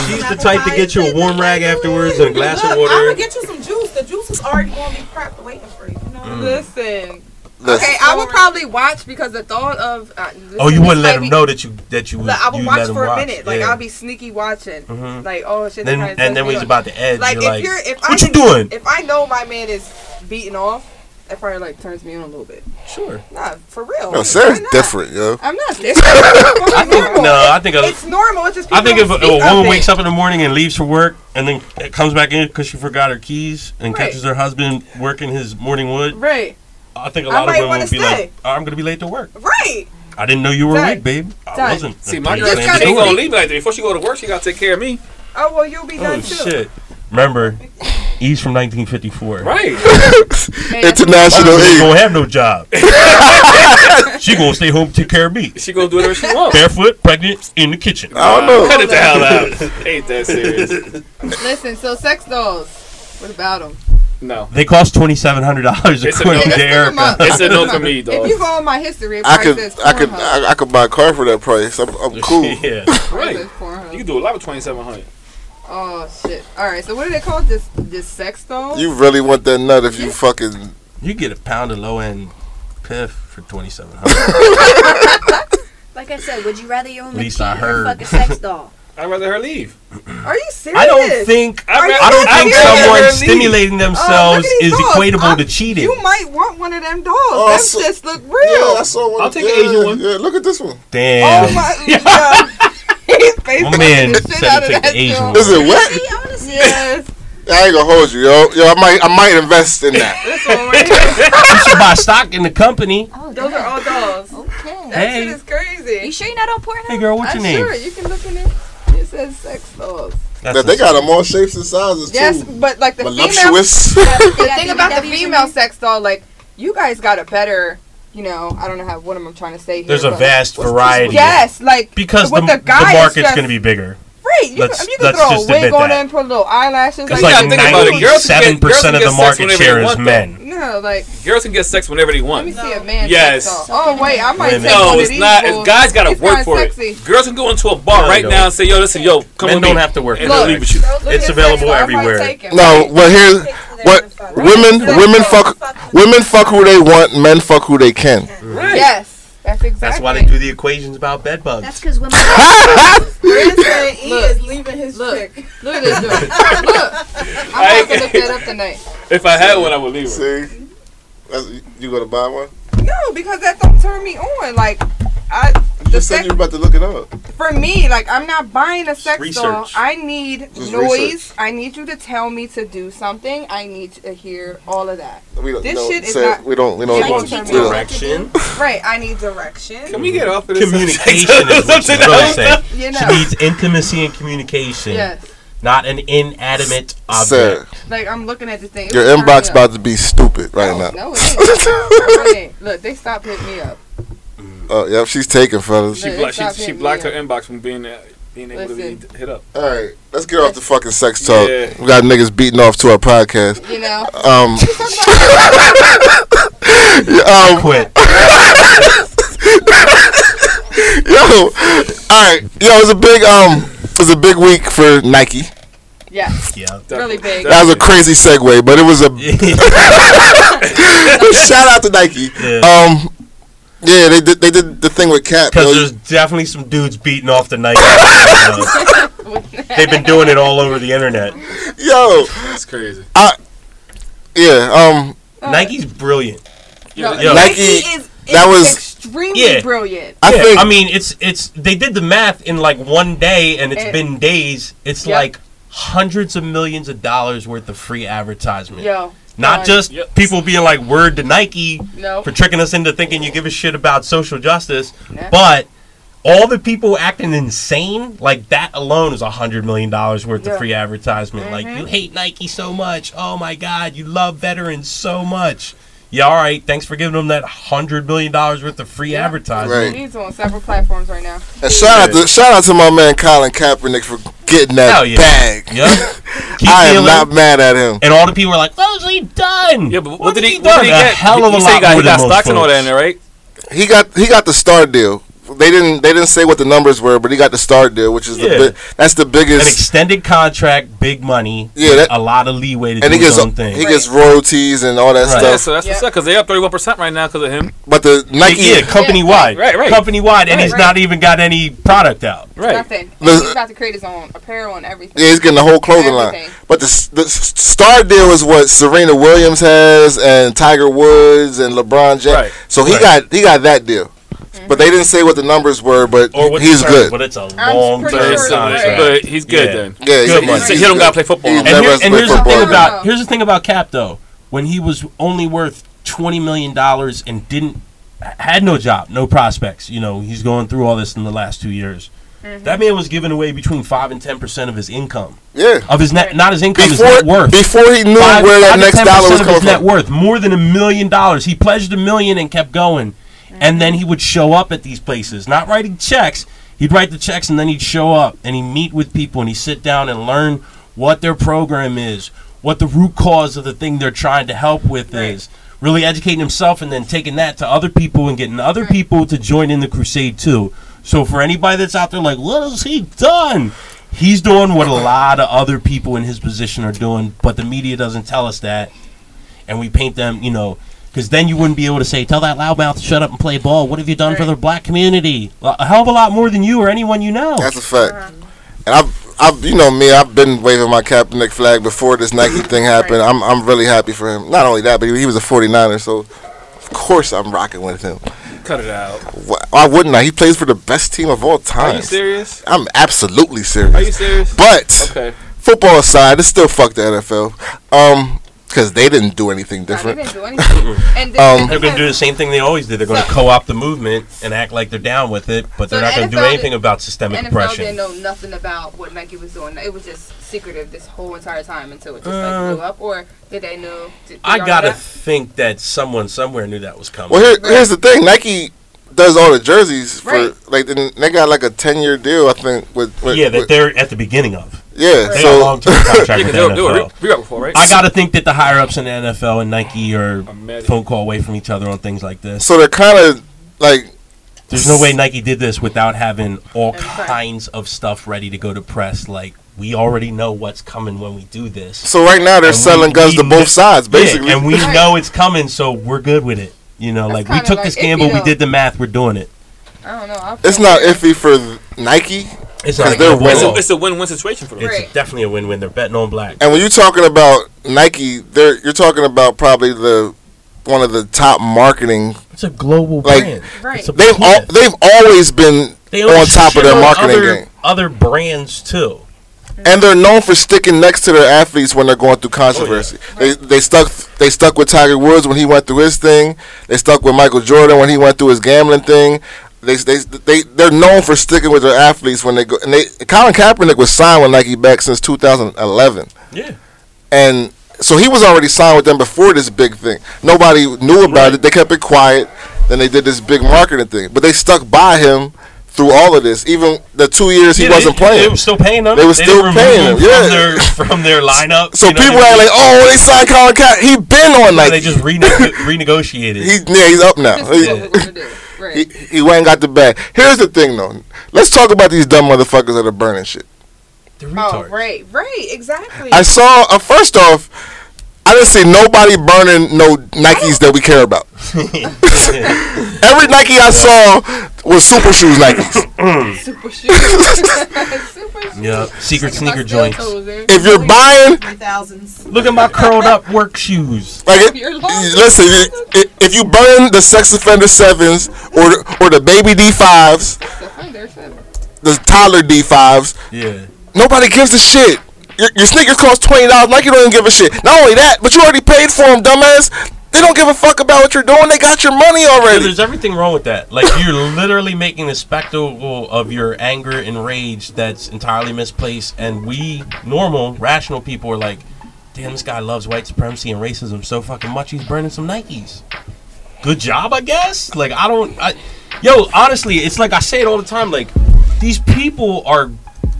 She's the type to get you a warm rag afterwards and a glass
Look,
of water.
I'm gonna get you some juice. The juice is already gonna be prepped waiting for you. You know.
Mm.
Listen.
Listen,
Okay, I would probably watch because the thought of. Uh,
Oh, you wouldn't let
might
him
be-
know that you that you.
Like, I would
you
watch
let him
for a
watch.
minute. Like
Yeah.
I'll be sneaky watching.
Mhm.
Like oh shit.
Then and then
guy's
when he's about to edge,
Like
you're
if
like,
you're if
"What
I
you doing?"
If I know my man is beating off, that probably like turns me on a little bit.
Sure.
Nah, for real.
No,
Why
Sarah's different, yo.
I'm not (laughs) different. It's
I think no. I think a,
It's normal. It's just
I think if a, a woman wakes up in the morning and leaves for work and then comes back in because she forgot her keys and
Right.
catches her husband working his morning wood,
Right.
I think a lot of
might
women would be
stay.
like, "Oh, "I'm gonna be late to work.
Right.
I didn't know you were
Done.
awake, babe. I
Done.
wasn't."
See, my girl, she ain't gonna leave like that. Before she go to work, she gotta take care of me.
Oh well, you'll be
Oh
done too.
shit! Remember, E's from 1954.
Right.
Hey, that's- (laughs)
International
She ain't
Eve.
gonna have no job. (laughs) she gonna stay home, take care of me.
She gonna do whatever she wants.
Barefoot, pregnant, in the kitchen.
I don't know.
Cut it the hell out. Ain't that serious?
Listen, so sex dolls. What about them?
No.
They cost twenty seven hundred dollars
a
according
no.
to
Let's look 'em
Erica.
It's a no for me, dog.
If you go on my history, it
I could, I could, I, I could buy a car for that price. I'm, I'm (laughs) cool.
yeah. (laughs)
Right. You can do a lot with twenty seven hundred.
Oh shit! All right, so what do they call this? This sex doll?
You really want that nut if you fucking.
You get a pound of low end piff for twenty seven hundred. (laughs)
Like I said, would you rather your woman
Least
cheat
I
or
heard.
fuck a sex doll?
I'd rather her leave.
Are you serious?
I don't think
I'd
Are you
I don't think
rather
someone stimulating
Oh,
themselves
look at these
is
dolls.
equatable
I'm-
to cheating.
You might want one of them dolls.
Oh,
them
so-
just look
Yeah,
real.
I saw one.
I'll take
yeah,
an Asian one.
Yeah, look at this one.
Damn.
oh my (laughs) god! (laughs) He's
My man
the shit
said
out
he
of
took the Asian
doll.
one.
Is it wet?
I want to see it.
Yes,
I ain't gonna hold you, yo. Yo, I might, I might invest in that.
this one right (laughs) here.
you should buy stock in the company.
Oh,
Those are all dolls.
Okay.
That
Hey.
shit is crazy.
You sure you're not on Pornhub?
Hey girl, what's
I'm
your name?
Sure, you can look in it. It says sex dolls.
That's
But they
insane.
got them all shapes and sizes
Yes,
too.
but like the female,
Voluptuous. (laughs)
the thing about the female sex doll, like you guys got a better, you know, I don't know how what am I trying to say here.
There's a
but-
vast variety.
Yes, like
Because the,
with
the,
the
market's going to be bigger.
Right. You,
let's-
can, you can
let's
throw
just
a wig
admit
on
that.
them, put little eyelashes.
It's
you
like
gotta think about it. Girls can get-
97%
girls can
of the market share is
want, though.
men.
no, like
Girls can get sex whenever they want.
let
want.
me see a man.
Yes.
Oh wait, I might
Women.
take
No,
one of
it's
these
not.
fools.
It's, guys gotta work for
sexy.
it. Girls can go into a bar
No,
right
don't.
now and say, "Yo, listen, yo, come
Men
with
don't
me,"
have to work
and
for
they'll
it.
leave with you.
It's available
sex doll, I might
everywhere.
No, well here's what women women fuck women fuck who they want, men fuck who they can.
Right.
Yes, that's exactly.
That's why they do the equations about bed bugs.
That's because women.
Brandon (laughs) E
Look.
is leaving his
Look.
chick.
Look at this dude. Look, I'm gonna look that up tonight. (laughs)
If I had one, I would leave her.
See, That's, you gonna buy one?
No, because that don't turn me on. Like, I
You
the
said
sex
you were about to look it up.
for me, like I'm not buying a sex doll. I need
Just
noise.
research.
I need you to tell me to do something. I need to hear all of that.
We don't.
This
no,
shit is
say-
not-
We don't. We don't.
Yeah,
want
you
to
can't
do that.
Direction. (laughs)
Right. I need direction.
Can we get off of this?
Communication (laughs) is what she's
Something
really
else?
saying.
You
She needs intimacy and communication,
Yes.
not an inanimate
Sir,
object.
Like I'm looking at this thing. It
your
was
inbox about to be stupid right
no,
now.
No, it ain't. No, it ain't. (laughs) Look, they stopped hitting me up.
Oh, yep, she's taking, fellas.
She, blo- she, she blocked her inbox from being uh, being able
Listen.
to be hit up.
All right, let's get off the fucking sex talk.
Yeah.
We got niggas beating off to our podcast.
You know.
Um, (laughs) um,
Quit. (laughs)
yo, all right, yo, it was a big um, it was a big week for Nike.
Yeah.
Yeah.
Really big.
That was a crazy segue, but it was a (laughs) shout out to Nike.
Yeah.
Um, yeah, they did they did the thing with Cap.
Because there's definitely some dudes beating off the Nike. (laughs) They've been doing it all over the internet.
Yo,
That's crazy.
yeah, um,
Nike's brilliant.
No,
Yo.
Nike,
Nike-
is, is
that was-
extremely
Yeah.
brilliant.
I
yeah,
think
I mean, it's it's they did the math in like one day, and it's
And-
been days. It's
Yep.
like hundreds of millions of dollars worth of free advertisement.
Yo.
Not
done.
just
Yep.
people being like word to Nike
No.
for tricking us into thinking you give a shit about social justice,
Nah.
but all the people acting insane, like that alone is a hundred million dollars worth
Yeah.
of free advertisement. Like
Mhm.
you hate Nike so much. Oh my god, you love veterans so much. Yeah, all right. Thanks for giving them that hundred million dollars worth of free
Yeah.
advertisement.
Right.
He's on several platforms right now.
and shout out to shout out to my man Colin Kaepernick for getting that
Hell yeah.
bag.
Yep. (laughs) Keep
I am not mad at him.
And all the people were like, "What was he done?"
Yeah, but what, did he?
done?
What did he
A
get?
hell of a
he said he
lot
got, he got
than most
stocks and all that in there, right?
He got he got the star deal they didn't they didn't say what the numbers were, but he got the star deal, which is
Yeah.
the bi- that's the biggest An
extended contract, big money,
Yeah, that-
a lot of leeway to
and
do
he
his
gets
own thing.
he gets royalties and all that
Right.
Yeah,
stuff.
so that's
Yeah.
what's up because they up thirty one percent right now because of him.
But the Nike,
yeah, company wide,
Right, right.
company wide, and
Right.
he's not even got any product out.
Right.
Nothing. And
The-
he's about to create his own apparel and everything.
yeah, he's getting the whole clothing line. But the the s- star deal is what Serena Williams has and Tiger Woods and LeBron James.
Right.
So he
Right.
got he got that deal. But they didn't say what the numbers were, but
Or
he's
term-
good.
but it's a
I'm
long
pretty
But,
term
sure
it's,
it's
contract.
but he's good
Yeah.
then.
yeah,
Good
he's, he's
he don't gotta play football.
He's
And,
never
here-
has
and
play
here's the thing about here's the thing about Cap though. When he was only worth twenty million dollars and didn't had no job, no prospects. You know, he's going through all this in the last two years.
Mm-hmm.
That man was giving away between five and ten percent of his income,
Yeah.
of his net, not his income, his
Before
net worth.
before he knew
Five-
where that
five to
next
10%
dollar was
of
coming
his net worth, more than a million dollars. He pledged a million and kept going, and then he would show up at these places, not writing checks. He'd write the checks and then he'd show up and he'd meet with people and he'd sit down and learn what their program is, what the root cause of the thing they're trying to help with is. Really educating himself and then taking that to other people and getting other people to join in the crusade too. So for anybody that's out there like, what has he done? He's doing what a lot of other people in his position are doing, but the media doesn't tell us that. And we paint them, you know, because then you wouldn't be able to say, tell that loudmouth to shut up and play ball. What have you done for the black community? A hell of a lot more than you or anyone you know.
That's a fact. And I've, I've, you know me, I've been waving my Kaepernick flag before this Nike thing happened. I'm, I'm really happy for him. Not only that, but he, he was a 49er, so of course I'm rocking with him.
Cut it out.
Why, why wouldn't I? He plays for the best team of all time.
Are you serious?
I'm absolutely serious.
Are you
serious.
serious?
But
Okay.
football aside, it's still fuck the NFL. Um, because they didn't do anything
Nah, they
different.
didn't do anything. (laughs) and the,
Um,
They're going to do
the
the same thing they always did. They're going to
So-
co-opt the movement and act like they're down with it, but they're not
the
going to do anything
did-
about systemic
NFL
oppression.
didn't know nothing about what Nike was doing. It was just secretive this whole entire time until it just
Uh,
like blew up. Or did they know? Did, did
I gotta
that?
think that someone somewhere knew that was coming.
Well, here, here's the thing. Nike does all the jerseys for
Right.
like they they got like a 10 year deal, I think. With, with
yeah, that
with-
they're at the beginning of.
Yeah.
They a
So
long-term contract (laughs)
Yeah,
with
'cause
the
do
NFL.
it. We got before, right?
I gotta think that the higher ups in the NFL and Nike are phone call away from each other on things like this.
so they're kind of like
There's no way Nike did this without having all kinds of stuff ready to go to press. Like we already know what's coming when we do this.
so right now they're
And we-
selling guns
we
to
kn-
both sides basically.
Yeah, and we
Right.
know it's coming, so we're good with it. You know,
That's
like we took
like
this gamble, we did the math, we're doing it.
I don't know. I
it's not iffy for Nike.
It's
Because
not
they're
a
It's a, it's a win-win situation for them.
It's
Right.
definitely a win-win. They're betting on black.
And when you're talking about Nike, they're you're talking about probably the one of the top marketing.
It's a global
Like,
brand.
Right.
It's a
They've all,
behemoth.
they've always been
They
on
own
top of
shit
their
on
marketing
other,
game.
Other brands too.
and they're known for sticking next to their athletes when they're going through oh, controversy. They they stuck they stuck with Tiger Woods when he went through his thing. They stuck with Michael Jordan when he went through his gambling thing. They they they they're known for sticking with their athletes when they go. And they Colin Kaepernick was signed with Nike back since 2011,
Yeah.
and so he was already signed with them before this big thing. Nobody knew about
Right.
it. They kept it quiet. Then they did this big marketing thing, but they stuck by him through all of this. Even the two years he
Yeah,
wasn't
they,
playing.
They were still paying them.
They were
didn't
still
remove
paying him, yeah.
From their, from their lineup.
So
you know,
people
they-
are like, "Oh, they signed Colin Kaepernick. He been on
no,
like
they just (laughs) rene- renegotiated.
he yeah he's up now.
This is what
He,
we're gonna do. Right.
he, he went and got the bag. Here's the thing though. Let's talk about these dumb motherfuckers that are burning shit.
They're
oh,
retards.
right, right, exactly.
I saw uh, first off, I didn't see nobody burning no Nikes that we care about. (laughs) Every Nike I saw was super shoes Nikes. (laughs)
Super shoes. Super shoes.
Yeah, secret
Like
sneaker joints.
If you're buying.
Look at my curled up work shoes.
like it,
You're lying.
listen, i- if you burn the sex offender sevens or the, or the baby D fives, the toddler D fives,
Yeah.
Nobody gives a shit. Your, your sneakers cost twenty dollars. Nike don't even give a shit. Not only that, but you already paid for them, dumbass. They don't give a fuck about what you're doing. They got your money already.
there's everything wrong with that. Like you're literally making a spectacle of your anger and rage that's entirely misplaced, and we normal, rational people are like, "Damn, this guy loves white supremacy and racism so fucking much. He's burning some Nikes. Good job, I guess. Like I don't, I, yo, honestly, it's like I say it all the time. Like these people are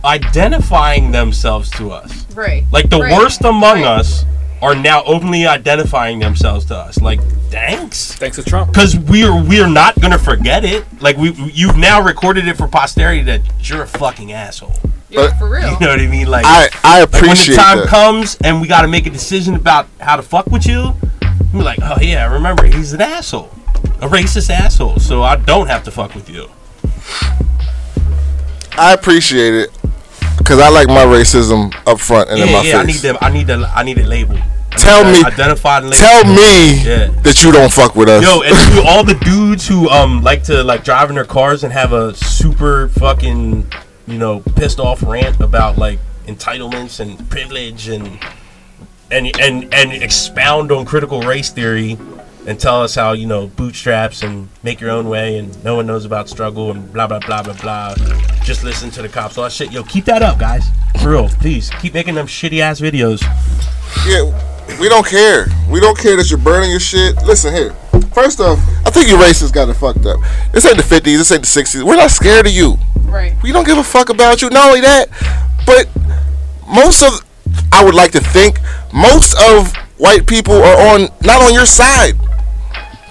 identifying themselves to us.
Right.
Like the
Right.
worst among
Right.
us are now openly identifying themselves to us. Like, thanks.
Thanks to Trump.
Because we're we're not gonna forget it. Like we you've now recorded it for posterity that you're a fucking asshole.
Yo,
But-
for real.
You know what I mean? Like,
I I appreciate
like when the time
that.
comes and we got to make a decision about how to fuck with you, we're like, oh yeah, remember he's an asshole, a racist asshole. So I don't have to fuck with you.
I appreciate it because I like my racism up front and
yeah,
in my
yeah. I need
face.
them. I need the. I need it labeled.
Tell me-
Identified. and
Tell me
Yeah.
that you don't fuck with us.
Yo, and to all the dudes who um like to like drive in their cars and have a super fucking you know pissed off rant about like entitlements and privilege and and and and expound on critical race theory and tell us how you know bootstraps and make your own way and no one knows about struggle and blah blah blah blah blah. Just listen to the cops. All that shit. Yo, keep that up, guys. For real, please keep making them shitty ass videos.
Yeah, we don't care. We don't care that you're burning your shit. Listen here. First off, I think you racists got it fucked up. This ain't the 50s. This ain't the 60s. We're not scared of you.
Right.
We don't give a fuck about you. Not only that, but most of, I would like to think, most of white people are on not on your side.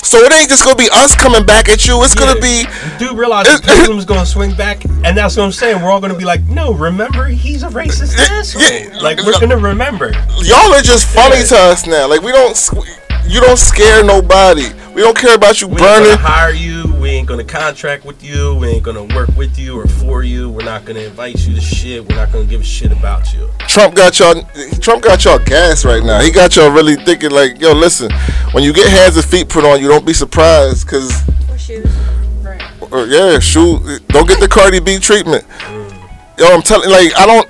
So it ain't just gonna be us coming back at you. It's gonna be
do realize the (laughs) pendulum's gonna swing back, and that's what I'm saying. We're all gonna be like, no, remember, he's a racist asshole.
yeah.
Like we're gonna remember.
y'all are just funny to us now. Like we don't, you don't scare nobody. We don't care about you
We ain't
burning.
gonna hire you. We ain't gonna contract with you. We ain't gonna work with you or for you. We're not gonna invite you to shit. We're not gonna give a shit about you.
Trump got y'all. Trump got y'all gas right now. He got y'all really thinking like, yo, listen. When you get hands and feet put on you, don't be surprised, cause
Or shoes.
Right.
or, yeah, shoot, don't get the Cardi B treatment. Yo, I'm telling, like, I don't.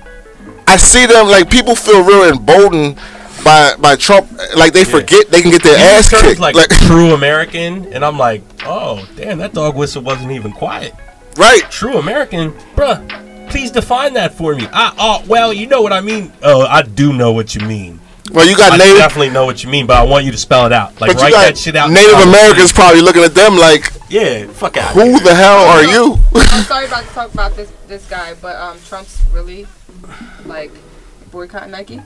I see them like people feel real emboldened by by Trump. Like they forget they can get their
He
ass kicked.
like,
Like, (laughs)
true American, and I'm like, oh damn, that dog whistle wasn't even quiet.
right?
True American, bruh. Please define that for me. I, oh, well, you know what I mean. Oh, I do know what you mean.
Well, you got
I
native.
definitely know what you mean, but I want you to spell it out. Like
But you
write
got
that shit out.
Native Americans probably looking at them like,
Yeah, fuck out.
who the hell are you? (laughs)
I'm sorry about to talk about this this guy, but um, Trump's really like boycotting Nike.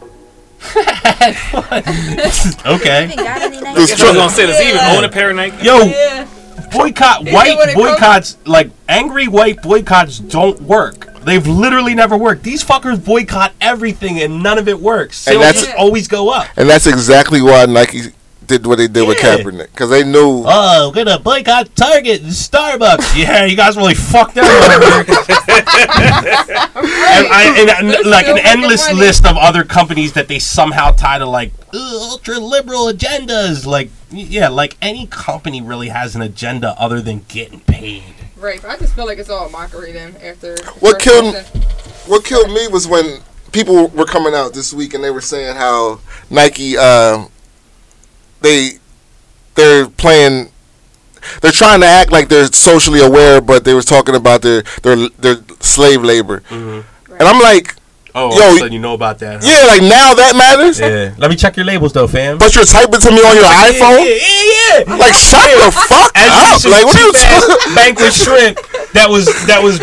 (laughs)
Okay.
Ain't got any
This
Nike.
I was gonna say, does he even
Yeah.
own a pair of Nike?
Yo,
Yeah.
boycott white
when it comes-
boycotts like angry white boycotts don't work. They've literally never worked. These fuckers boycott everything and none of it works.
And
Sales
that's-
just always go up.
And that's exactly why Nike did what they did with
Yeah.
Kaepernick because they knew.
Oh, we're gonna boycott Target and Starbucks. (laughs) yeah, you guys really fucked up. (laughs) America. and, I, and, and, like an endless list of other companies that they somehow tie to like ultra liberal agendas. Like yeah, like any company really has an agenda other than getting paid.
Right, but I just feel like it's all mockery then after.
What killed-
person-
What killed me was when people were coming out this week and they were saying how Nike, uh, they, they're playing. They're trying to act like they're socially aware, but they were talking about their their their slave labor, and I'm like,
Oh,
Yo,
all of a sudden you know about that. huh?
yeah, like now that matters.
Yeah. Let me check your labels though, fam.
But you're typing to me on your
yeah,
iPhone.
yeah, yeah.
Like shut the fuck
As
up! Like what are you talking?
banquet shrimp that was that was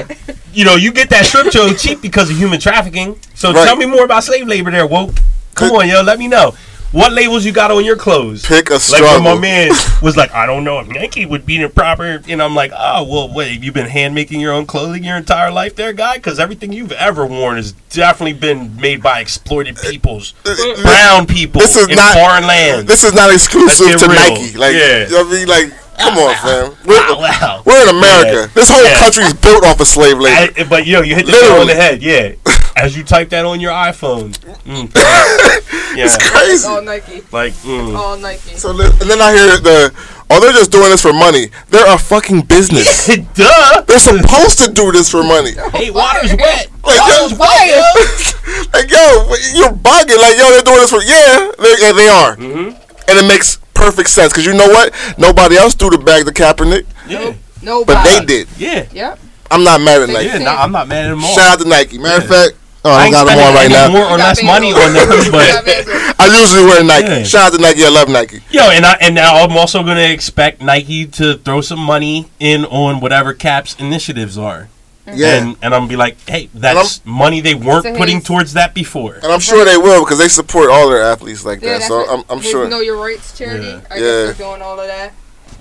you know you get that shrimp so cheap because of human trafficking. So
Right.
tell me more about slave labor there, woke. Come on, yo, let me know what labels you got on your clothes.
Pick a
Like
struggle.
when my man (laughs) was like, I don't know if Nike would be the proper, and I'm like, oh well, wait, have you been hand making your own clothing your entire life, there, guy? Because everything you've ever worn has definitely been made by exploited peoples, uh, uh, brown people
This is
in
not-
foreign lands.
This is not exclusive to
real.
Nike. Like,
Yeah.
you know what I mean, like, come on, fam. We're,
Wow, wow.
we're in America.
Yeah.
This whole
Yeah.
is built off of slave labor.
I- but yo, you hit the nail on the head. Yeah, as you type that on your iPhone. Mm, (laughs) yeah,
it's crazy.
All Nike.
like mm.
All Nike.
So li- and then I hear the oh they're just doing this for money. They're a fucking business. (laughs)
duh.
They're supposed to do this for money.
Hey, water's wet. (laughs)
Like, yo,
Water's wet. yo.
like yo, you're bugging. Like yo, they're doing this for yeah, they, yeah, they are,
Mm-hmm.
and it makes perfect sense because you know what? Nobody else threw the bag to Kaepernick,
Yeah,
Nobody.
but they did.
yeah,
Yep.
I'm not mad at Nike.
yeah. No, I'm not mad at them all.
Shout out to Nike. Matter of fact, oh, I
ain't
don't got them on right now.
more or less money on them, (laughs) but (laughs)
I usually wear Nike.
Yeah.
Shout out to Nike. I love Nike.
yo, and I and now I'm also gonna expect Nike to throw some money in on whatever Cap's initiatives are.
Yeah.
And and I'm gonna be like, hey, that's money they weren't
So
putting
he's-
towards that before.
And I'm sure they will because they support all their athletes like
Yeah,
that. So I'm, I'm sure.
Know Your Rights charity.
Yeah.
I
Yeah.
guess they're doing all of that.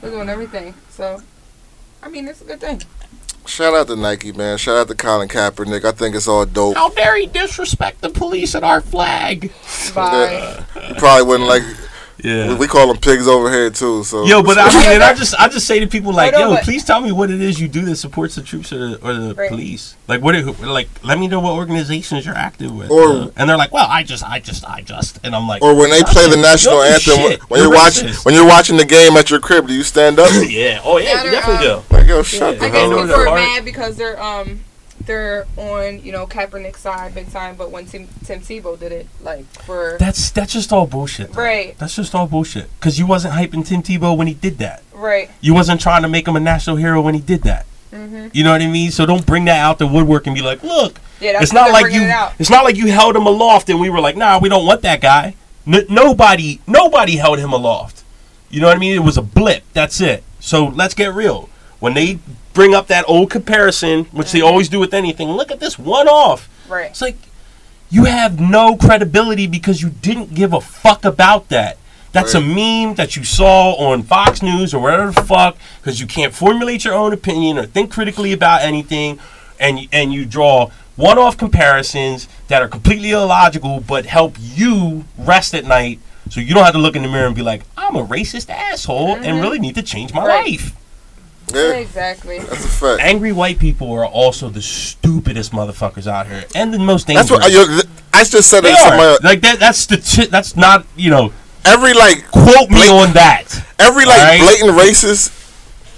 They're doing everything. So, I mean, it's a good thing.
Shout out to Nike, man. Shout out to Colin Kaepernick. I think it's all dope.
How dare he disrespect the police and our flag?
Bye. (laughs)
You probably wouldn't like. We,
Yeah.
we call them pigs over here too. So
Yo, but I mean, and I just I just say to people like, yo,
but-
please tell me what it is you do that supports the troops or the, or the
Right.
police. Like what? It, like let me know what organizations you're active with.
Or-
uh, and they're like, well, I just, I just, I just, and I'm like,
or when they play the national anthem
shit.
when you're
You're
watching when you're watching the game at your crib, do you stand up? (laughs)
yeah, oh yeah,
Yeah,
you definitely
um,
do.
like yo, shut
Yeah.
the
I
I
guess
hell
know
up.
the
people are mad because they're um they're on you know Kaepernick's side big time, but when Tim Tim Tebow did it, like for
That's that's just all bullshit. though.
right,
That's just all bullshit. Cause you wasn't hyping Tim Tebow when he did that.
right,
You wasn't trying to make him a national hero when he did that.
Mm-hmm.
You know what I mean? So don't bring that out the woodwork and be like, look,
yeah, that's
it's not like you.
It.
It's not like you held him aloft and we were like, nah, we don't want that guy. N- nobody, nobody held him aloft. You know what I mean? It was a blip. That's it. So let's get real. When they bring up that old comparison, which they mm-hmm. always do with anything, look at this one off.
Right.
It's like you have no credibility because you didn't give a fuck about that. That's a meme that you saw on Fox News or whatever the fuck because you can't formulate your own opinion or think critically about anything, and and you draw one-off comparisons that are completely illogical but help you rest at night so you don't have to look in the mirror and be like, I'm a racist asshole and mm-hmm. really need to change my
Right.
life.
Yeah,
Exactly.
that's a fact.
Angry white people are also the stupidest motherfuckers out here and the most dangerous.
That's what I, uh, I just said
They
that
are.
somebody.
Like that. That's the. T- that's not. You know.
Every like
Quote me on that.
every like
Alright.
blatant racist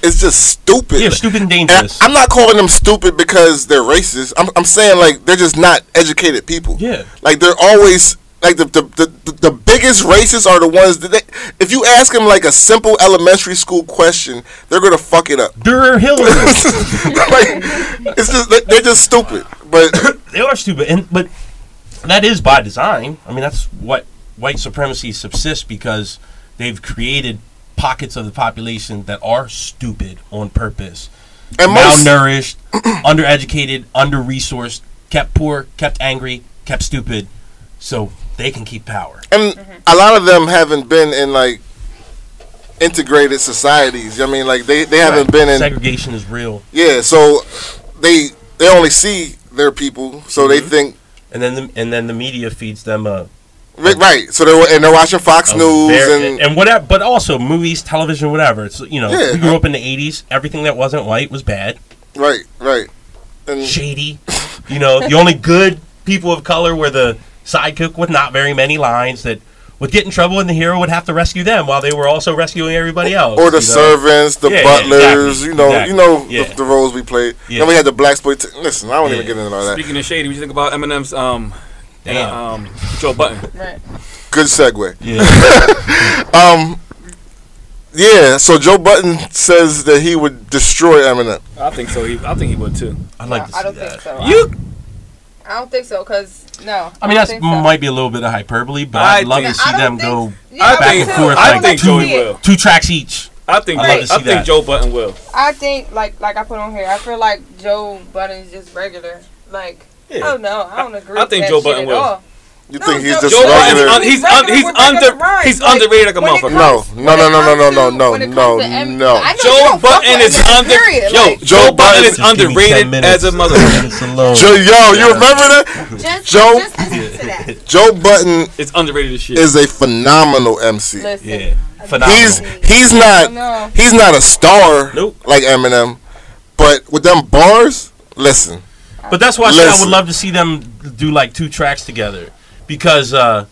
is just stupid.
Yeah, stupid and
And
dangerous.
I, am not calling them stupid because they're racist. I'm, I'm saying like they're just not educated people.
yeah.
Like they're always like the the, the, the, biggest racists are the ones that they, if you ask them like a simple elementary school question, they're gonna fuck it up.
They're Hillary. (laughs)
like it's just they- they're just stupid. But (coughs)
they are stupid, and but that is by design. I mean, that's what white supremacy subsists because they've created pockets of the population that are stupid on purpose,
and
malnourished, (coughs) undereducated, under-resourced, kept poor, kept angry, kept stupid, so they can keep power.
and a lot of them haven't been in like integrated societies. I mean, like they, they haven't been in
segregation is real.
yeah. So they they only see their people, so they
Mhm.
think
and then the, and then the media feeds them a,
ri- right. So they're and they're watching Fox News and
and whatever, but also movies, television, whatever. It's you know
Yeah.
we grew up in the '80s. Everything that wasn't white was bad,
right, right. And
shady. (laughs) You know, the only good people of color were the sidekick with not very many lines that would get in trouble, and the hero would have to rescue them while they were also rescuing everybody else.
or the
you know?
servants, the
Yeah, yeah,
butlers,
exactly,
you know,
exactly.
you know
Yeah.
the, the roles we played.
Yeah.
Then we had the black exploit. Listen, I don't
Yeah.
even get into all that.
Speaking of shady, what you think about Eminem's um,
Damn.
um Joe Budden? (laughs)
Right.
Good segue.
Yeah. (laughs)
Um, yeah. So Joe Budden says that he would destroy Eminem.
I think so. He, I think he would too.
I'd like
No,
to see
I don't
that.
think so.
You,
I don't think so, cause no.
I mean,
don't
that's
think so.
might be a little bit of hyperbole, but
I
I'd love
think-
to see them go
Yeah,
I
would too.
back and forth
I
like
think
two,
Joey will.
two tracks each.
I think.
I'd love to see
I think
that.
Joe Budden will.
I think like like I put on here. I feel like Joe Budden is just regular. Like I don't know. I don't agree.
I
with
think
that
Joe
Budden
will.
all.
You
No,
think he's just
Joe
regular?
un- he's un- he's
regular
under
rhymes.
he's
Like,
underrated like a motherfucker.
No, no, no, no, no, no, no, no, no,
comes to M-
no.
I know you
Joe
Budden
is under yo.
Joe
Joe Budden
Button-
is
Just give me 10
underrated as a
10
mother. (laughs)
minutes alone.
Joe, yo, you remember that? Joe-
just listen to (laughs) that.
Joe Budden
It's underrated as shit.
is a phenomenal MC.
Yeah, phenomenal.
He's he's not he's not a star
Nope.
like Eminem, but with them bars, listen.
But that's why I I would love to see them do like two tracks together because, uh,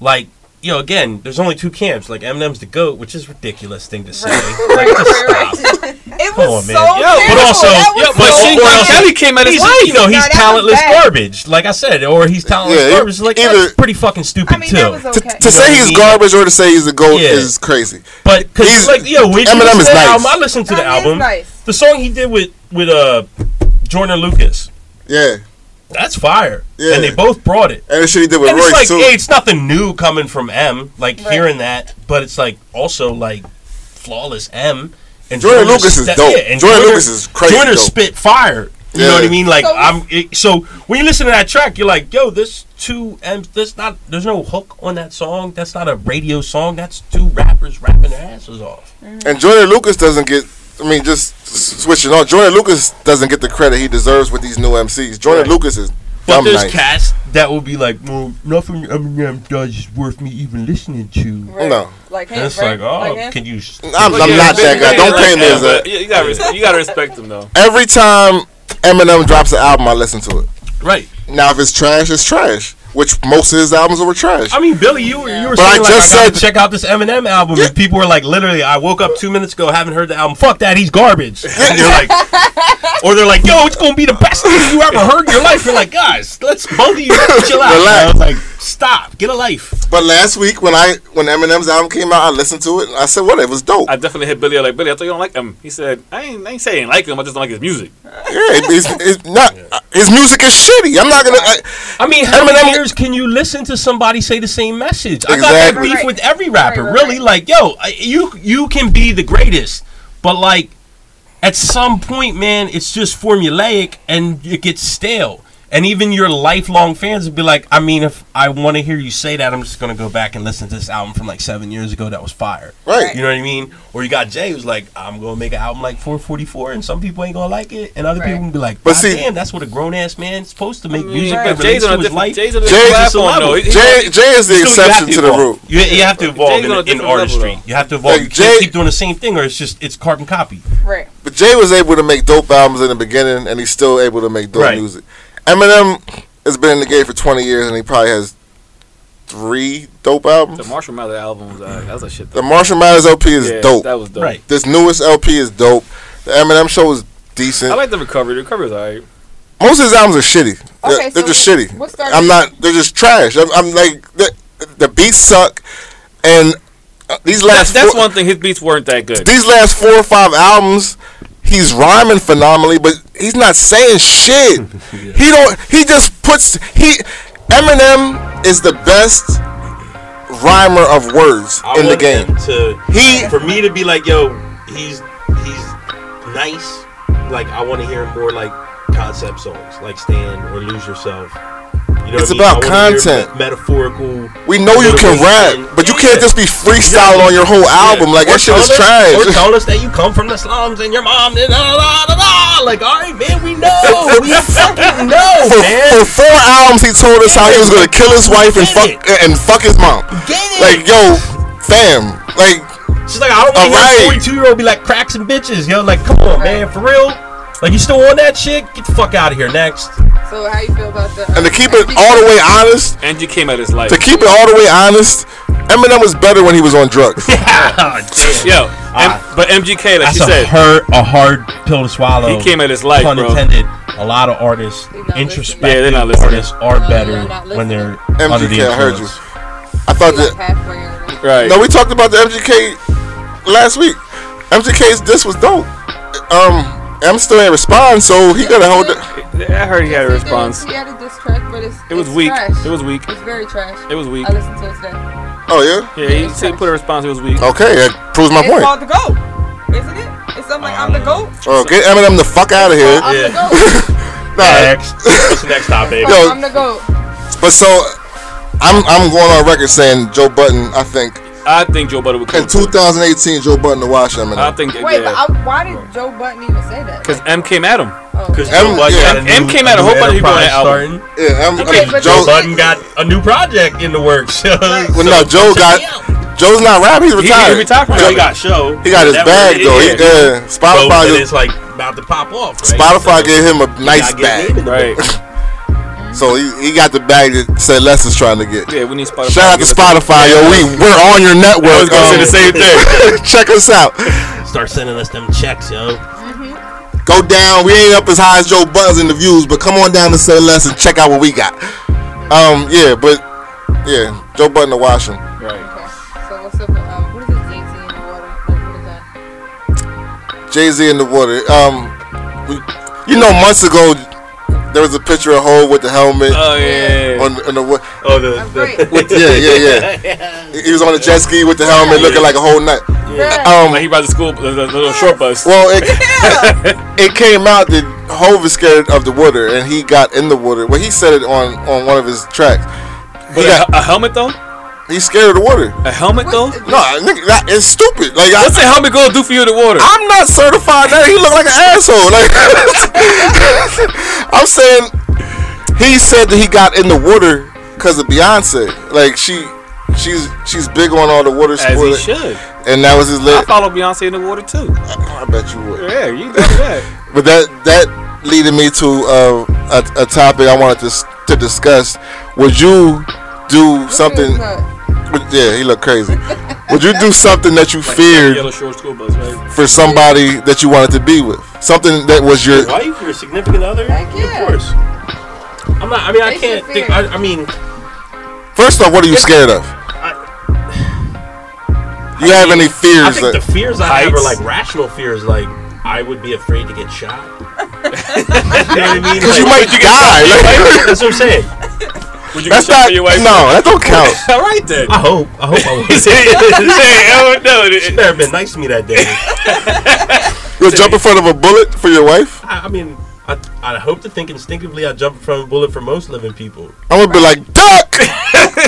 like, you know, again, there's only two camps. Like Eminem's the goat, which is a ridiculous thing to say.
Right,
Like, just
right,
stop.
right. (laughs) It
Come
was
on, man.
so
Yo, but
also-
That was
yeah, but
so
see,
or else-
Kelly came at his
He's, you know, he's
No,
talentless garbage, like I said, or he's talentless
Yeah,
garbage. Like
either-
that's pretty fucking stupid
I mean,
too.
that was
To,
okay.
to say he's garbage or to say he's a goat
Yeah.
is crazy.
but because
he's-
like, yo, when you
Eminem is nice.
album, I listened to the
Kanye is
album.
nice.
The song he did with with uh Jordan Lucas,
Yeah,
that's fire.
Yeah.
And they both brought it.
and the shit he did with
And it's like,
too.
hey, it's nothing new coming from M. Like
Right.
hearing that, but it's like also like flawless M. And
Jordan
Joyner
Lucas is
sta-
dope.
and
Jordan
Joyner-
Lucas is crazy
Joyner
dope.
spit fire. You know what I mean? Like
So-
I'm. It, so when you listen to that track, you're like, yo, this two M. This not. There's no hook on that song. That's not a radio song. That's two rappers rapping their asses off.
And Jordan Lucas doesn't get. I mean, just switching on. Jordan Lucas doesn't get the credit he deserves with these new MCs. Jordan
Right.
Lucas is
But
dumb
there's
nice.
cats that will be like, well, nothing Eminem does is worth me even listening to.
Right.
No.
Like him,
And it's
right?
like, oh,
Like him?
can you?
I'm, I'm
Yeah,
not that guy. Don't
like
claim me as a.
You you gotta, res- you gotta respect him though.
Every time Eminem drops an album, I listen to it.
Right.
Now, if it's trash, it's trash. Which most of his albums were trash.
I mean, Billy, you were you were
But I
saying like,
just
I
said-
check out this Eminem album, and people were like, literally, I woke up two minutes ago, haven't heard the album. Fuck that, he's garbage. (laughs) And you're like, or they're like, yo, it's gonna be the best thing you ever heard in your life. You're like, guys, let's both of you chill out.
Relax.
I was like, stop, get a life.
But last week when I when Eminem's album came out, I listened to it. and I said, "What? It was dope."
I definitely hit Billy up like Billy. I thought you don't like him. He said, I ain't, I ain't saying like him. I just don't like his music.
yeah, it's, he's not. His music is shitty. I'm not gonna. I,
I mean, how many
Eminem-
years can you listen to somebody say the same message? I got that
Exactly.
beef
Right.
with every rapper.
Right, right,
really,
right.
like, yo, you you can be the greatest, but like, at some point, man, it's just formulaic and it gets stale. And even your lifelong fans would be like, I mean, if I want to hear you say that, I'm just gonna go back and listen to this album from like seven years ago that was fire.
right.
You know what I mean? Or you got Jay who's like, I'm gonna make an album like 444, and some people ain't gonna like it, and other
Right.
people will be like,
But
God
see-
damn, that's what a grown ass man's supposed to make mm, music.
Right.
But Jay's on a different.
life.
Jay's on a
Jay-
different platform
level.
though. He- he-
Jay Jay is the
Still,
exception
to
to the rule.
You, you have to evolve
Jay's on a
in, in
different level,
artistry. You have to evolve.
Like
you
Jay-
can't keep doing the same thing, or it's just it's carbon copy.
Right.
But Jay was able to make dope albums in the beginning, and he's still able to make dope
Right.
music. Eminem has been in the game for 20 years, and he probably has three dope albums. The.
Marshall Mathers album was uh, that was a shit.
The Marshall Mathers LP is
yeah,
dope.
That was dope.
Right.
This newest LP is dope. The Eminem show is decent.
I like the recovery. The recovery was alright.
Most of his albums are shitty. They're,
Okay,
they're just shitty.
what started-
I'm not. They're just trash. I'm, I'm like the, the beats suck, and uh, these
That's,
last
that's
four,
one thing. His beats weren't that good.
these last four or five albums, he's rhyming phenomenally, but he's not saying shit. (laughs) He don't. He just puts. He Eminem is the best rhymer of words
I
in the game.
to
He
for me to be like, yo, he's he's nice. Like I want to hear more like concept songs, like Stan or Lose Yourself. You know
It's
what I mean?
about
I wanna hear
content.
metaphorical.
we know you can rap, but you
Yeah.
can't just be freestyling on your whole album. Like
Or
that shit is trash.
Or tell us that you come from the slums and your mom did da da da da. Like, all right, man, we know, (laughs) we fucking know,
for,
man.
for four albums, he told us how he was gonna kill his wife and fuck and fuck his mom.
Get it?
Like, yo, fam, like,
She's like, I don't want to hear a 42 year old be like cracks and bitches. Yo, like, come on, man, for real. Like, you still on that shit? Get the fuck out of here. Next.
So how you feel about the? uh,
and to keep it all the way honest,
And you came at his life.
to keep it all the way honest, Eminem was better when he was on drugs. (laughs)
Yo, M- but MGK, like
That's
she
a
said,
hard, a hard pill to swallow.
he came at his life,
Pun
bro.
intended. A lot of artists,
They not
introspective
listening. Yeah, they're not listening.
artists, are
No,
better
they're not
when they're
listening.
under the
MGK, I heard
influence.
I thought
like
that.
halfway already.
Right.
No, we talked about the MGK last week. MGK's disc was dope. Um, M still ain't respond, so he gotta hold it.
I heard he had a
Yes, he did.
response.
He had a diss track, but it's
It was
it's
weak.
Trash.
It was weak.
It's very trash.
It was weak.
I listened to it today.
Oh yeah.
Yeah, he said he put a response. It was weak.
Okay, that proves my
It's
point.
called the goat, isn't it? It's something like I'm the goat.
Oh, get Eminem the fuck out of here.
I'm
Yeah.
the goat. (laughs)
Nah,
Next. What's the next topic?
Yo,
I'm the goat.
but so I'm I'm going on record saying Joe Budden. I think
I think Joe Budden would come.
in 2018, Joe Budden to watch Eminem.
I think
Wait,
yeah.
but I, why did Joe Budden even say that?
Because M came at him.
Oh,
Because
okay.
M-
Joe Budden
yeah.
got a
M
new-
came out a whole bunch of people on that album.
starting.
yeah, I'm, I
Okay,
mean,
Joe
Joe.
Budden got a new project in the works. (laughs)
Well, no, Joe got. Joe's not rapping. He's
He- he
retired.
retired from
Joe
Joe-
got show.
He got his bag though. He,
yeah.
uh,
Bro,
Spotify.
and it's like about to pop off. Right?
Spotify
So,
gave him a nice bag,
name in the
Right.
Book.
so he, he got the bag that said Les is trying to get.
Yeah, we need Spotify.
Shout out to Spotify, yo. We we're on your network.
I was gonna say
um,
the same thing. (laughs)
Check us out.
Start sending us them checks, yo.
Go down. We ain't up as high as Joe Buddens in the views, but come on down to say less and check out what we got. Um, yeah, but yeah, Joe Budden to wash him.
Right.
Okay. So what's up? with, Um, what is this JT in the water? What is that?
Jay Z in the water. Um, we, you know, months ago, there was a picture of Hove with the helmet
Oh yeah.
on, on the wa-
Oh, the, the
with (laughs) yeah yeah (laughs) yeah. He was on a jet ski with the helmet, looking like a whole nut.
Yeah.
Um,
Like he rides the school, the, the little short bus.
well, it, (laughs) it came out that Hove is scared of the water, and he got in the water. Well, he said it on on one of his tracks.
But
He got,
a, a helmet though?
He's scared of the water.
A helmet though?
No, nigga, that is stupid. Like I,
What's the helmet gonna do for you in the water?
I'm not certified that he look like an asshole. Like (laughs) I'm saying, he said that he got in the water because of Beyonce. Like she, she's she's big on all the water
As he should.
and that was his
I
lit.
follow Beyonce in the water too.
I bet you would.
Yeah, you know that.
But that that leading me to uh, a, a topic I wanted to to discuss. Would you do something? Would- Yeah, he looked crazy. Would you do something that you feared
Yellow short school bus, right?
for somebody that you wanted to be with? Something that was your
wife, your significant other.
Heck yeah.
Of course. I'm not. I mean, I can't think. I, I mean,
First off, what are you scared of? You have any fears?
I
fears?
think
That,
the fears I have are like rational fears. Like I would be afraid to get shot. (laughs) you know what I mean? (laughs)
Because you
Like,
might (laughs) die. Like,
That's what I'm saying.
Would you
that's
get shot
not.
for your wife?
No, that don't count. (laughs)
All right then.
I hope. I hope I
He
would.
said, "Oh no."
She better have been nice to me that day. (laughs)
You'll jump in front of a bullet for your wife.
I, I mean, I, I hope to think instinctively I jump in front of a bullet for most living people.
I'm gonna be like, duck.
After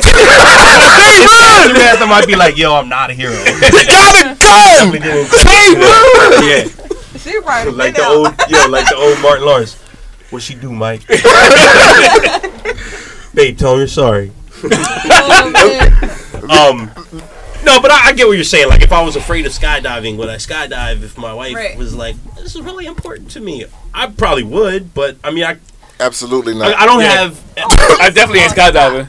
that, I might be like, yo, I'm not a hero. (laughs)
You got a gun.
Definitely didn't-
Yeah.
She right.
like the old, yo, like the old Martin Lawrence. What she do, Mike? Babe, tell him you're sorry. Um, no, but I, I get what you're saying. Like, if I was afraid of skydiving, would I skydive? If my wife
Right.
was like, "This is really important to me," I probably would. But I mean, I
Absolutely not.
I don't
Yeah.
have. (coughs)
I definitely ain't (coughs) skydiving.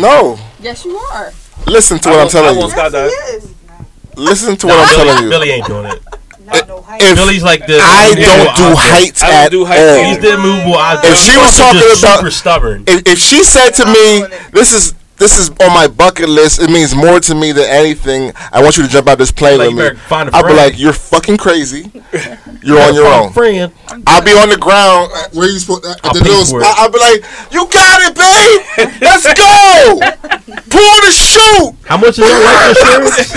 No.
Yes, you are.
Listen to
I
what I'm
won't- I
telling
won't
you. Listen to what I'm telling you.
Billy ain't doing it.
Not no.
If
Billy's like this,
I don't do heights
I don't
at
do heights
all.
He's the immovable object.
If she was talking about-
super stubborn.
if, if she said to me, "This is this is on my bucket list," it means more to me than anything. I want you to jump out this plane
Like, you
with me.
find a
I'll be like, "You're fucking crazy. (laughs) You're on your own."
Friend.
I'll be on the ground where you supposed at
I'll
the
pay
little
for
spot. I'll be like, "You got it, babe. Let's go. (laughs) Pull the shoot."
How much is that life insurance?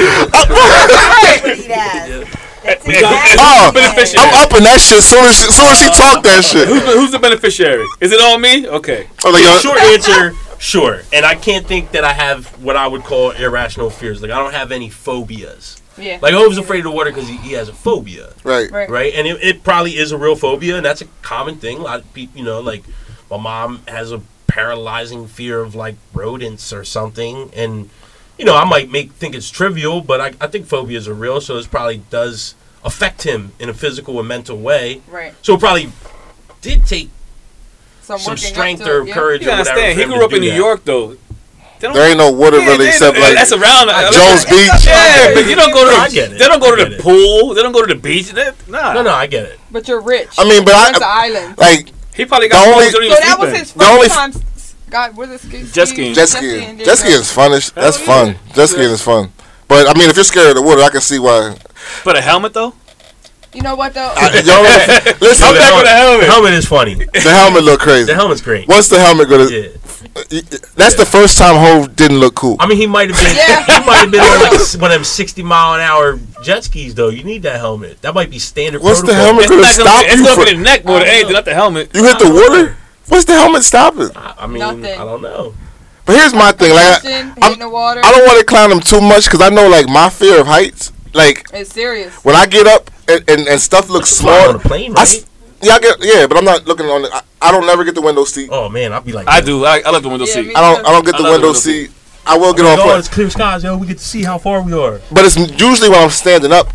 Pretty ass. That's
We got-
Oh,
beneficiary.
I'm up in that shit. Soon as she, soon as she talk that shit.
Who's the, who's the beneficiary? Is it all me? Okay.
I'm like, yo,
Short answer, sure. And I can't think that I have what I would call irrational fears. Like I don't have any phobias.
Yeah.
Like Hove's afraid of the water because he, he has a phobia,
right.
Right.
right? And it, it probably is a real phobia, and that's a common thing. A lot of people, you know, like my mom has a paralyzing fear of like rodents or something, and you know, I might make think it's trivial, but I, I think phobias are real, so this probably does affect him in a physical and mental way.
Right.
So it probably did take
So I'm
some strength
to
or
it, yeah.
courage
You
or whatever.
understand? He grew up in New
that.
York though.
There ain't no water
Yeah,
really
they-
except like
that's around
Jones Beach.
Yeah, but you don't go to.
I get it.
They don't go to
get
the
it.
pool. They don't go to the beach. They, nah.
No, no, I get it.
But you're rich.
I mean, but I-
Went to island.
Like
He probably
The
got
only-
phones. Don't
So that
sleep
was
in.
his
The only
first
f-
time. God, was it ski?
Jet skiing.
jet
skiing,
skiing.
there
Jet
you
skiing is fun. That's
oh,
fun. Jet skiing is fun. But I mean, if you're scared of the water, I can see why.
But a helmet though.
You know what though?
I, y'all really- listen,
I'm
the,
back with a helmet.
The helmet is funny.
the helmet look crazy.
The helmet's great.
What's the helmet gonna?
Yeah.
That's the first time Hove didn't look cool.
I mean, he might have been.
Yeah.
He might have been on like one of them sixty mile an hour jet skis. Though you need that helmet. That might be standard.
What's the helmet
It's
gonna
not gonna
stop
be, it's gonna be the neck more than
don't
anything, not the helmet.
You hit the water. What's the helmet stopping?
I I mean,
Nothing.
I don't know.
But here's my thing. Like, I,
Ocean,
I'm-
hitting the water.
I don't want to clown him too much because I know like my fear of heights. Like
It's serious.
when I get up and, and, and stuff looks small.
on a plane,
I
right?
s- yeah, I get yeah, but I'm not looking on. The, I, I don't never get the window seat.
oh man, I'd be like,
I do. I, I love the window
Yeah,
seat.
I don't. I don't get
I
the
love the
window
window
seat. I will get
Oh,
on plane,
it's clear skies, yo. We get to see how far we are.
but it's usually when I'm standing up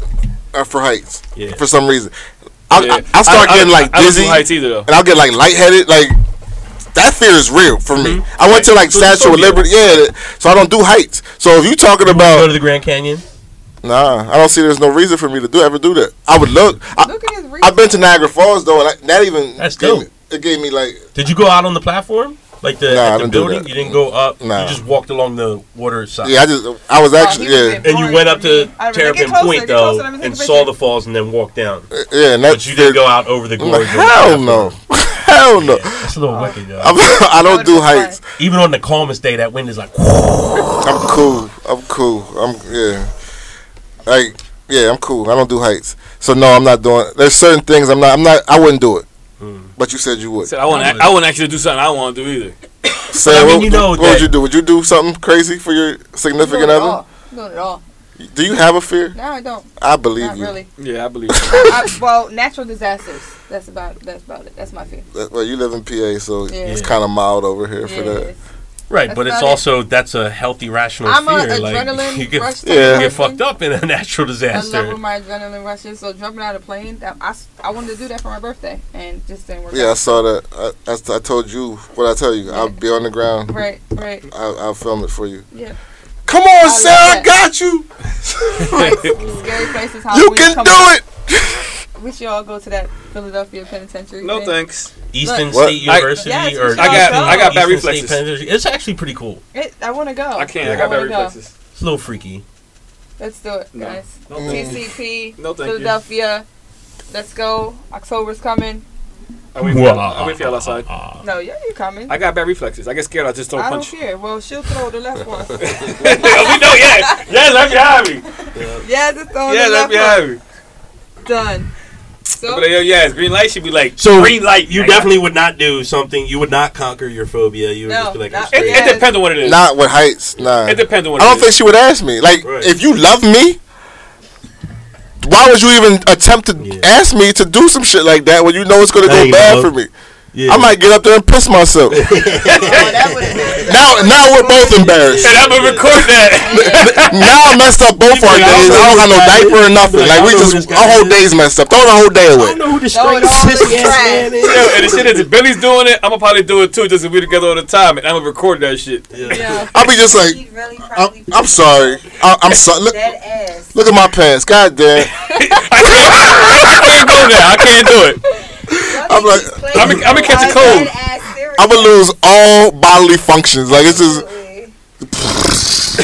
uh, for heights.
Yeah.
For some reason, I,
Yeah.
I, I start
I-
getting
I-
like
I don't do
dizzy,
heights either though.
and I'll get like lightheaded. Like that fear is real for me. I went to like
So it's
Statue of. Liberty. Yeah, so I don't do heights. So if you talking
Go
about
to the Grand Canyon.
Nah, I don't see there's no reason for me to do ever do that. I would look. I,
Look at his reach.
I've been to Niagara Falls though, and I, that even
That's
gave
dope.
me, it gave me like
Did you go out on the platform, like the,
Nah,
the building? You didn't go up.
Nah.
You just walked along the water side.
yeah. I just I was actually
he
yeah
And you went up to
I remember- get
Terrapin
closer,
Point though,
closer, let
and saw the falls, and then walked down.
Uh, yeah, and that
But you didn't go out over the
I'm like,
gorge. or the
hell
platform.
no, (laughs) Hell no.
That's a little wicked, yo.
I'm, (laughs) don't do
would've
heights.
Even on the calmest day, that wind is like. (laughs)
I'm cool. I'm cool. I'm yeah. Like yeah, I'm cool. I don't do heights. So no, I'm not doing. There's certain things I'm not. I'm not. I wouldn't do it.
Hmm.
But you said you would.
Said I want I wouldn't actually do something I don't want to do either. (coughs)
Say,
I mean,
what,
you know
what
that-
would you do? Would you do something crazy for your significant
doing it
other?
all. I'm all.
Do you have a fear?
No, I don't.
I believe
Not
you.
really.
Yeah, I believe. (laughs) you.
I, well, natural disasters. That's about. That's about it. That's my fear.
That- Well, you live in PA, so
Yeah.
it's kind of mild over here for
Yeah,
that.
It is.
Right,
That's
but it's
about it.
also that's a healthy, rational
I'm a
fear. like
adrenaline (laughs)
you get,
rush
you get fucked up in a natural disaster.
I love
disaster.
my adrenaline rushes. So jumping out of a plane, that I, s- I wanted to do that for my birthday, and just didn't work
Yeah, I saw that. I, I, I told you what I tell you. I'll be on the ground.
Right, right.
I'll, I'll film it for you.
Yeah.
Come on,
love
Sarah, I got you. (laughs) (laughs)
Scary places. How
You can do
up-
it.
We should all go to that Philadelphia penitentiary.
No
thing.
thanks.
Eastern
What?
State
I-
University
Yes,
or
we I got-
Eastern-
I got
bad
Eastern State
reflexes.
Penitentiary. It's actually pretty cool.
It, I want to go.
I can't. I got bad
wanna go.
reflexes.
It's a little freaky.
Let's do it,
No.
guys.
No thank.
TCP,
No thank you.
Philadelphia. Let's go. October's coming.
I wait for y'all, I wait for y'all outside.
No, yeah, you coming.
I got bad reflexes. I get scared. I just throw a
I don't
punch.
care. Well, she'll throw the left one. (laughs) (laughs)
we know. Yes. Yes. Let me have me.
yeah, just throw
Yes.
the
Let
left
me have me.
Done. So,
But yo, yes. Green light should be like
So
green light.
You
nigga.
definitely would not do something. You would not conquer your phobia. You would
No,
just be like,
not-
I'm
It, it depends on what it is.
Not with heights. Nah.
It depends on what
I
it
don't
is.
think she would ask me. Like,
Right.
if you love me, why would you even attempt to
Yeah.
ask me to do some shit like that when you know it's gonna
That
go bad
love.
for me?
Yeah.
I might get up there and piss myself. (laughs)
oh, that would have been. (laughs)
now, now we're both embarrassed.
And I'm gonna record that. (laughs)
now I messed up both our days. I don't have no diaper or nothing.
Like,
Like we
don't know who
just our whole day's messed up. Throw the whole day away.
I don't know who the
Throw
straight
all
pissy ass man is.
Yo, and the shit is, if Billy's doing it, I'm gonna probably do it too, just to be together all the time, and I'm gonna record that shit.
Yeah.
I'll be just like,
really
I'm, I'm sorry. I, I'm sorry. Look, look at my pants. God damn.
I can't go there. I can't do it.
I'm like,
I'm gonna I'm catch a cold.
I'm gonna lose all bodily functions. Like it's just.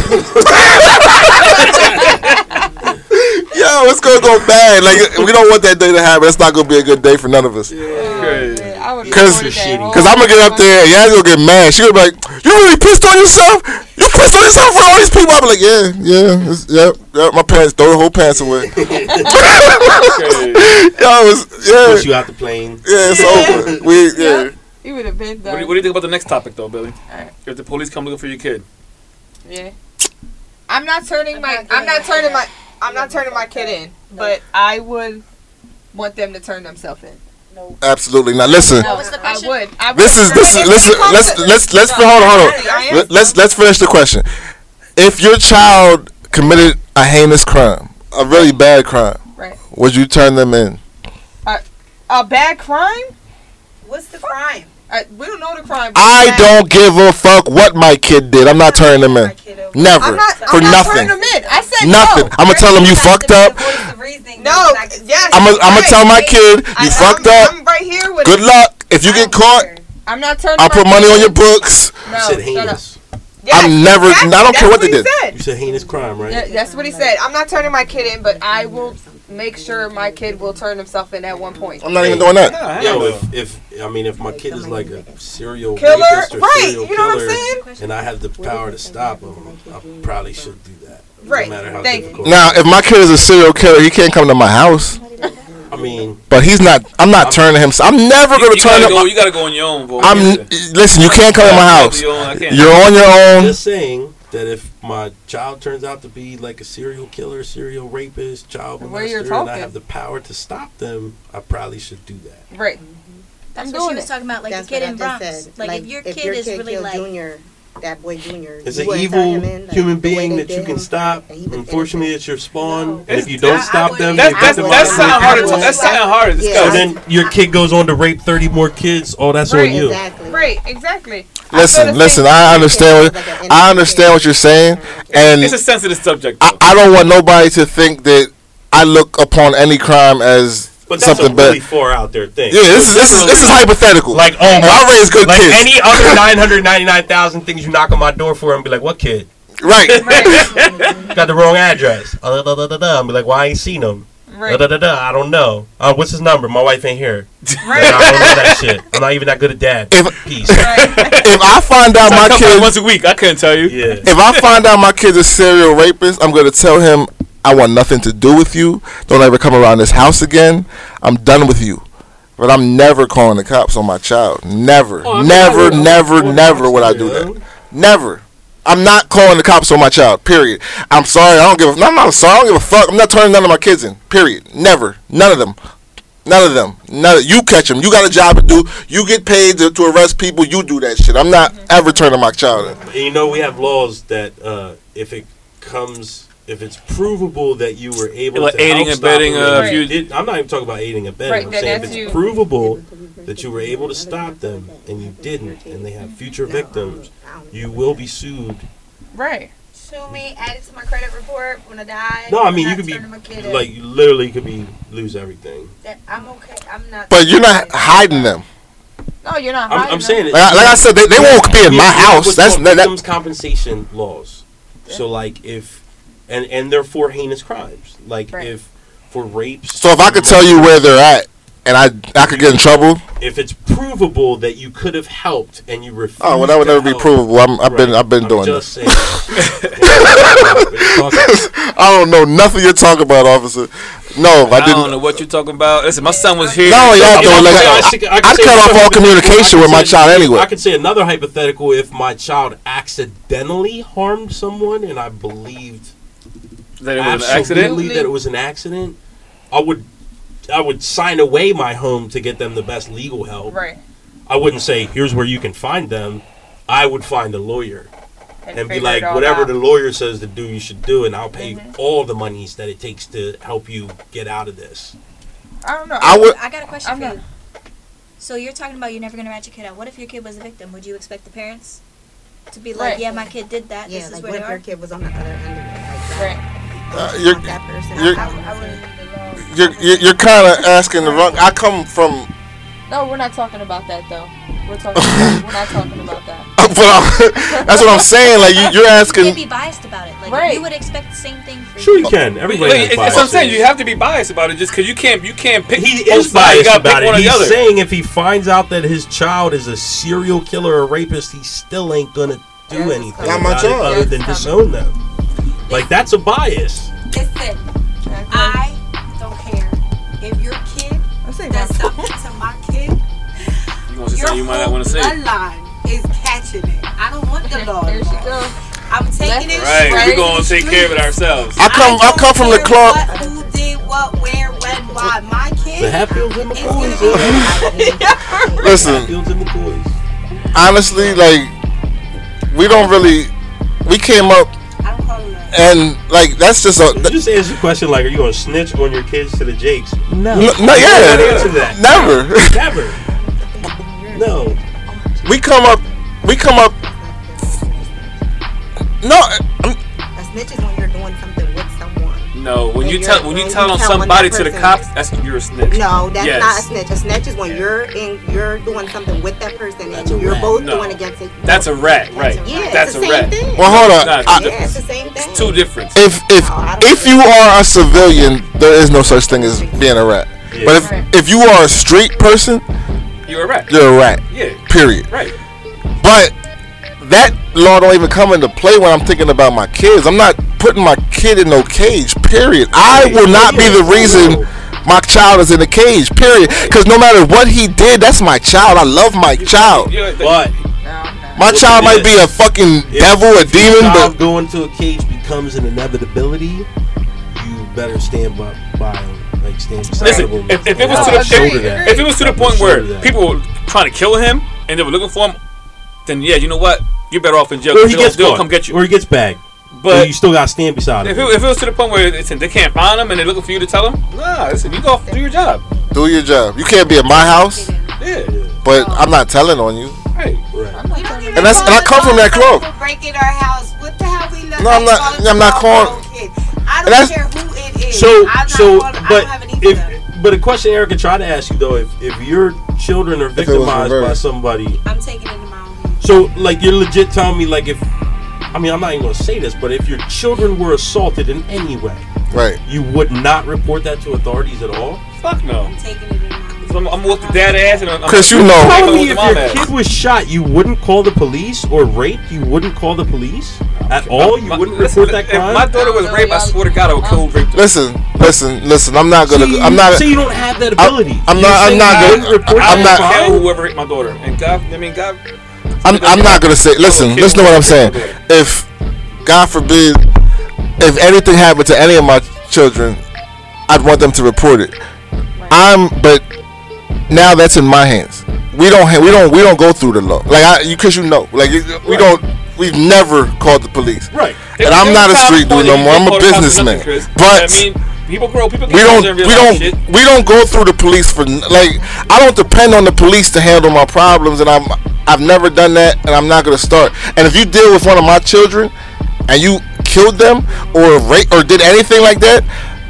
(laughs) Yo, it's gonna go bad. Like we don't want that day to happen. It's not gonna be a good day for none of us.
Crazy.
Yeah, I would've
Cause,
recorded that
cause I'm gonna get up there and Yaz gonna get mad. She gonna be like, "You really pissed on yourself? You pissed on yourself for all these people?" I'm like, "Yeah, yeah, it's, yep, yep." My pants, throw the whole pants away.
Crazy.
Yo, it's, yeah,
Push you out the plane.
yeah, it's over. (laughs) We, yeah.
You would have been
What do, you, what do you think about the next topic, though, Billy?
Alright.
If the police come looking for your kid,
Yeah. I'm not turning
I'm
my.
not
I'm not turning my. I'm not turning my kid in, but I would want them to turn themselves in.
Absolutely. Now listen.
What
I would. I would
This is this is listen. Let's let's let's
No,
hold on hold on. Let, let's let's finish the question. If your child committed a heinous crime, a really bad crime,
Right.
would you turn them in?
A bad crime?
What's the crime?
I, we don't know the crime.
I
bad-
don't give a fuck what my kid did. I'm not turning them in. Never.
I'm not.
For
I'm not
nothing.
turning them in. I said
Nothing.
no.
I'm gonna tell them you fucked up.
the voice of reason,
No,
but
Yes.
I'm gonna
Right.
tell my kid you
I,
fucked
I'm,
up.
I'm right here with
Good
it.
luck. If you get caught,
I'm not turning.
I'll put money on your books.
No,
You said heinous.
Yes,
I'm never- I don't
that's
care what they
he
did.
said.
You said heinous crime, right?
Yeah, that's what he said. I'm not turning my kid in, but I will make sure my kid will turn himself in at one point.
I'm not even doing that.
nah,
Yo,
hell
if, if I mean if my kid is like a serial
Killer?
rapist or
Right,
serial
you know what I'm saying?
and I have the power to stop him, I probably should do that.
Right,
No matter how
thank
difficult.
Now, if my kid is a serial killer, he can't come to my house.
I mean,
But he's not. I'm not turning him. I'm never gonna
you
turn him.
go. You gotta go on your own, boy.
I'm. Listen, you can't come to my house.
I can't.
You're on your own.
just saying that if my child turns out to be like a serial killer, serial rapist, child molester, and I have the power to stop them, I probably should do that.
Right. Mm-hmm.
That's
I'm
what she was
it.
talking about, like
That's
the kid in
just
Bronx.
said.
Like, if your kid is really
killed
like,
Junior, that boy Junior, is
an evil
in, like,
human being that you can
him,
stop.
and he was
Unfortunately, it's your spawn, and if you don't
I- I
stop
would-
them,
That's
you
that's
get them
that
on
sound
the
hard. To,
road.
that sound hard to
Yeah.
So then your kid goes on to rape 30 more kids. Oh, that's
Right,
on you.
Exactly.
Right. Exactly.
Listen, listen. I understand. What, I understand what you're saying, and
it's a sensitive subject.
I, I don't want nobody to think that I look upon any crime as
But that's
something
a
bad.
really far out there thing.
Yeah, this is this is this is hypothetical.
Like, oh,
And I raise good
like
kids.
any other (laughs) 999,000 things you knock on my door for and be like, what kid?
right. (laughs)
Got the wrong address. Uh, da, da, da, da, da. I'm be like, why I ain't seen them?
Right.
Da, da, da, da, I don't know. Uh, what's his number? My wife ain't here.
Right. (laughs)
I don't know that shit. I'm not even that good at dad.
If-
Peace.
right. (laughs)
If I find out
I
my
come
kid,
once a week. I couldn't tell you.
Yeah.
if I find out my kid's a serial rapist, I'm gonna tell him I want nothing to do with you. Don't ever come around this house again. I'm done with you. But I'm never calling the cops on my child. Never,
Oh, I mean,
never, never, never
watch
would I do that. Never. I'm not calling the cops on my child. Period. I'm sorry. I don't give. A, I'm not sorry. I don't give a fuck. I'm not turning none of my kids in. Period. Never. None of them. None of them. None. Of, you catch them. You got a job to do. You get paid to, to arrest people. You do that shit. I'm not ever turning my child in.
And you know, we have laws that uh, if it comes, if it's provable that you were able
Like
to
aiding
help
and abetting,
stop
uh,
them,
if
you
you-
did- I'm not even talking about aiding and abetting.
Right,
I'm
that-
saying if it's
you.
provable that you were able to stop them and you didn't, and they have future victims, you will be sued.
Right.
Sue me, add it to my credit report when I die.
No, I mean you could be
turning my kid in.
like you literally could be lose everything.
That- I'm okay. I'm not.
But you're not hiding them.
No, you're not.
I'm,
hiding
I'm saying it.
Like, I- like I said, they, they won't be in my house. That's that, that,
victims compensation laws. So like if and and they're for heinous crimes. Like
Right.
if for rapes.
So if I could tell you where they're at, and I I could get in trouble.
if it's provable that you could have helped and you refuse.
Oh, well, that would
to
never be provable. I'm, I've been I've been
I'm
doing
just (laughs)
this.
saying.
I don't know nothing you're talking about, officer. No, I
I,
didn't.
I don't know what you're talking about. Listen, my son was here.
No, yeah,
I
though,
could
like,
say-
I,
I I
I cut off all communication with my child anyway.
I could say another hypothetical if my child accidentally harmed someone and I believed
that it was an accident.
absolutely that it was an accident, I would I would sign away my home to get them the best legal help.
Right.
I wouldn't say here's where you can find them. I would find a lawyer and be like whatever
out.
the lawyer says to do, you should do, and I'll pay
Mhm.
all the monies that it takes to help you get out of this.
I don't know.
I would.
I got a question
I'm
for
not-
you. So you're talking about you're never gonna rat your kid out. What if your kid was a victim? Would you expect the parents to be like,
Right.
"Yeah, my kid did that.
Yeah,
this is where
what if your kid was on the other end of it? Like,
Right.
Uh,
you
you're,
want that person.
you're-
I,
I,
would
I
say-
wouldn't even know.
you're, you're, you're kind of asking the wrong. I come from.
No, we're not talking about that though. We're talking. (laughs) About, we're not talking about that. (laughs)
But I'm, that's what I'm saying. Like you, you're asking
You can't be biased about it. Like
Right.
you would expect the same thing for
Sure,
you.
you can.
Wait,
Everybody.
wait,
has
that's what I'm saying. You have to be biased about it just because you can't. You can't pick.
He is biased about it.
one or the
He's saying if he finds out that his child is a serial killer or rapist, he still ain't gonna do
Yeah,
anything
Not my
about it
child.
other than disown them. Like that's a bias.
Listen, I don't care if your kid does something to my kid.
You gonna say
Your
something you might not want to say.
bloodline is catching it. I don't want the law. (laughs)
There she goes.
I'm taking it
Right,
straight
we're gonna take care of it ourselves.
I come. I
don't
come from the club.
What, who did what, where, when, why. My kid.
The Hatfields and
It's
McCoys. yeah. (laughs)
Listen,
Hatfields and McCoys.
honestly, like we don't really. We came up and like that's just a.
You just answer the question like, are you gonna snitch on your kids to the Jakes? No.
No, no,
Don't
yeah,
answer that.
never.
Never. No.
we come up. We come up. No, I'm,
A snitch is when you're doing something with someone.
No, when
When
you tell when you tell on somebody to the
person-
cops, that's you're a snitch.
No, that's
Yes.
not a snitch. A snitch is when you're in, you're doing something with that person
That's
and you're
rat.
both
No.
doing against it.
That's a rat, right?
Yeah,
That's
it's
a
the same
rat.
thing.
well, hold on.
Nah,
I-
yeah, it's the same thing.
It's Two different.
if if
No,
if you are a civilian, there is no such thing as being a rat.
Yeah.
But if
Right.
if you are a street person,
You're a rat.
you're a rat.
Yeah,
Period.
right.
But that law don't even come into play when I'm thinking about my kids. I'm not putting my kid in no cage. Period. I will not be the reason my child is in a cage. Period. Because no matter what he did, that's my child. I love my child.
But
My child might be a fucking devil, a demon, but
going to a cage becomes an inevitability, you better stand by, by. Like stand beside
Listen, if, if it was to the
a
agree,
shoulder that.
agree.
if it was to the point where people were trying to kill him and they were looking for him, then yeah, you know what? You're better off in jail.
or
'cause
he
they'll,
gets
they'll come get you.
or he gets bagged. But
But
you still got to stand beside
if
him.
it, if it was to the point where it's, they can't find him and they're looking for you to tell them, nah, listen, you go do your job.
do your job. You can't be at my house,
Yeah,
but I'm not telling on you.
right.
Right.
We don't even
And that's- and I come from that club.
Breaking our house. What the hell we look
No, I'm not-
calling
I'm not calling-
I don't care who it is.
So
I'm not
so,
calling, I
but
don't have any
if
of them.
but a question Erica tried to ask you though, if if your children are victimized by somebody,
I'm taking it into my own
so like you're legit telling me like if I mean I'm not even gonna say this, but if your children were assaulted in any way,
Right.
you would not report that to authorities at all.
Fuck no.
Taking it in
I'm, I'm with the dad ass and I'm,
Chris, you know.
I'm
Tell me if your
ass.
kid was shot, you wouldn't call the police or raped. You wouldn't call the police at all. You
My-
wouldn't
listen,
report that
If my daughter was raped, I swear to God, I would kill rape.
Listen, listen, listen. I'm not gonna.
See, you-
I'm not.
So you don't have that ability.
I'm
You're
not- I'm not gonna-
wouldn't report
I'm
I
that
not-
kill
crime?
whoever raped my daughter. And God, I mean, God.
I'm, I'm not gonna say. Listen, listen to what I'm saying. If God forbid, if anything happened to any of my children, I'd want them to report it. I'm, but now that's in my hands. We don't, ha- we don't, we don't go through the law. Like I, you, cause you know, like you- we don't, we've never called the police.
Right.
And I'm not a street dude no more. I'm a businessman. But
I mean, people grow. People
we don't we don't
shit.
we don't go through the police for like I don't depend on the police to handle my problems and I'm I've never done that and I'm not gonna start. And if you deal with one of my children and you killed them or rape or did anything like that,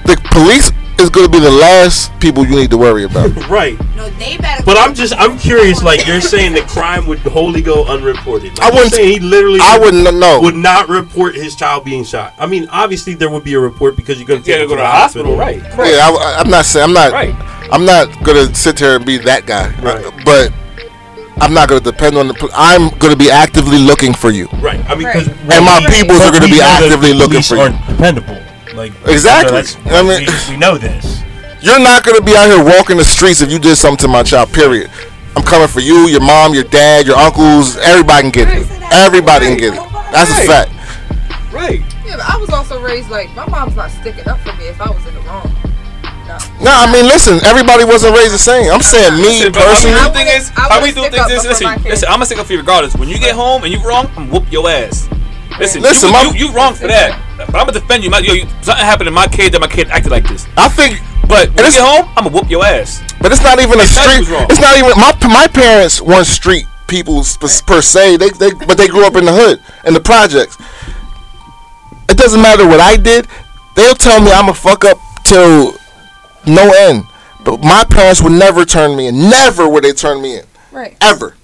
the police is gonna be the last people you need to worry about. (laughs)
Right.
No, they better.
But I'm just I'm curious. Like you're saying, the crime would wholly go unreported. Like
I wouldn't-
You're saying he literally.
I wouldn't know.
Would not report his child being shot. I mean, obviously there would be a report because you're going to
Yeah,
take
go to the hospital, right?
Yeah, I, I'm not saying I'm not
Right.
I'm not gonna sit here and be that guy.
Right.
Uh, but I'm not gonna depend on the. I'm gonna be actively looking for you.
Right. I mean,
Right.
And my peoples are gonna be actively looking for you.
Aren't dependable. Like
Exactly.
that's-
I mean-
we, we know this.
You're not gonna be out here walking the streets if you did something to my child. Period. I'm coming for you, your mom, your dad, your uncles. Everybody can get it. Everybody can get it. That's a fact.
Right.
Yeah, but I was also raised like my mom's not sticking up for me if I was in the wrong. No.
No, I mean, listen. Everybody wasn't raised the same. I'm saying me
Listen, but I mean,
personally.
the thing is,
I
how we
wouldn't
do
stick
things
up
is,
for
listen,
my kids.
listen, I'm gonna stick up for you regardless. When you get home and you're wrong, I'm whoop your ass. Listen,
Listen,
you,
my-
you, you wrong for that. But I'm gonna defend you. My, yo, you. Something happened to my kid that my kid acted like this.
I think,
But when you get home, I'm gonna whoop your ass.
but it's not even a
They said you
street.
wrong.
It's not even my my parents weren't street people per se. They they but they grew up in the hood in the projects. It doesn't matter what I did. They'll tell me I'm a fuck up till no end. But my parents would never turn me in. Never would they turn me in.
Right.
Ever.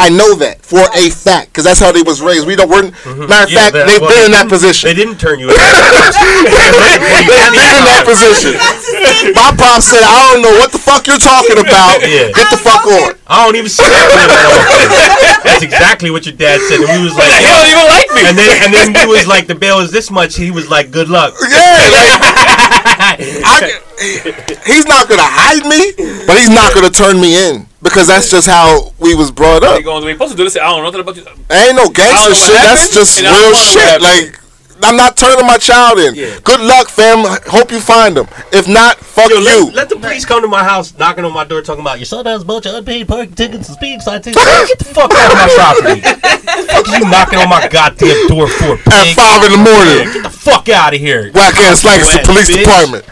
I know that for a fact because that's how they was raised. We don't. We're, mm-hmm. Matter of
Yeah,
fact, they've
well,
been in that position.
They didn't turn you. in. (laughs)
They've been in that position. (laughs) My pop said, "I don't know what the fuck you're talking about.
Yeah.
Get the fuck on."
I don't even see that. clip at all. That's exactly what your dad said. And we was like,
He don't even like me.
and then and then he was like, the bail is this much. He was like, good luck.
Yeah, (laughs) like, I, he's not gonna hide me, but he's not gonna turn me in because that's just how we was brought up.
They going to be supposed to do this. I don't know nothing about you.
Ain't no gangster shit.
what
That's just
and I don't
real
wanna know what
shit. Like. I'm not turning my child in.
Yeah.
Good luck, fam. Hope you find him. If not, fuck
Yo,
you.
let, let the police come to my house, knocking on my door, talking about your son has a bunch of unpaid parking tickets and speeding citations. (laughs) Get the fuck out of my property. the fuck you knocking on my goddamn door for,
At five in the
Yeah,
morning,
get the fuck out of here.
whack ass Lancaster
Wet
Police
bitch.
Department.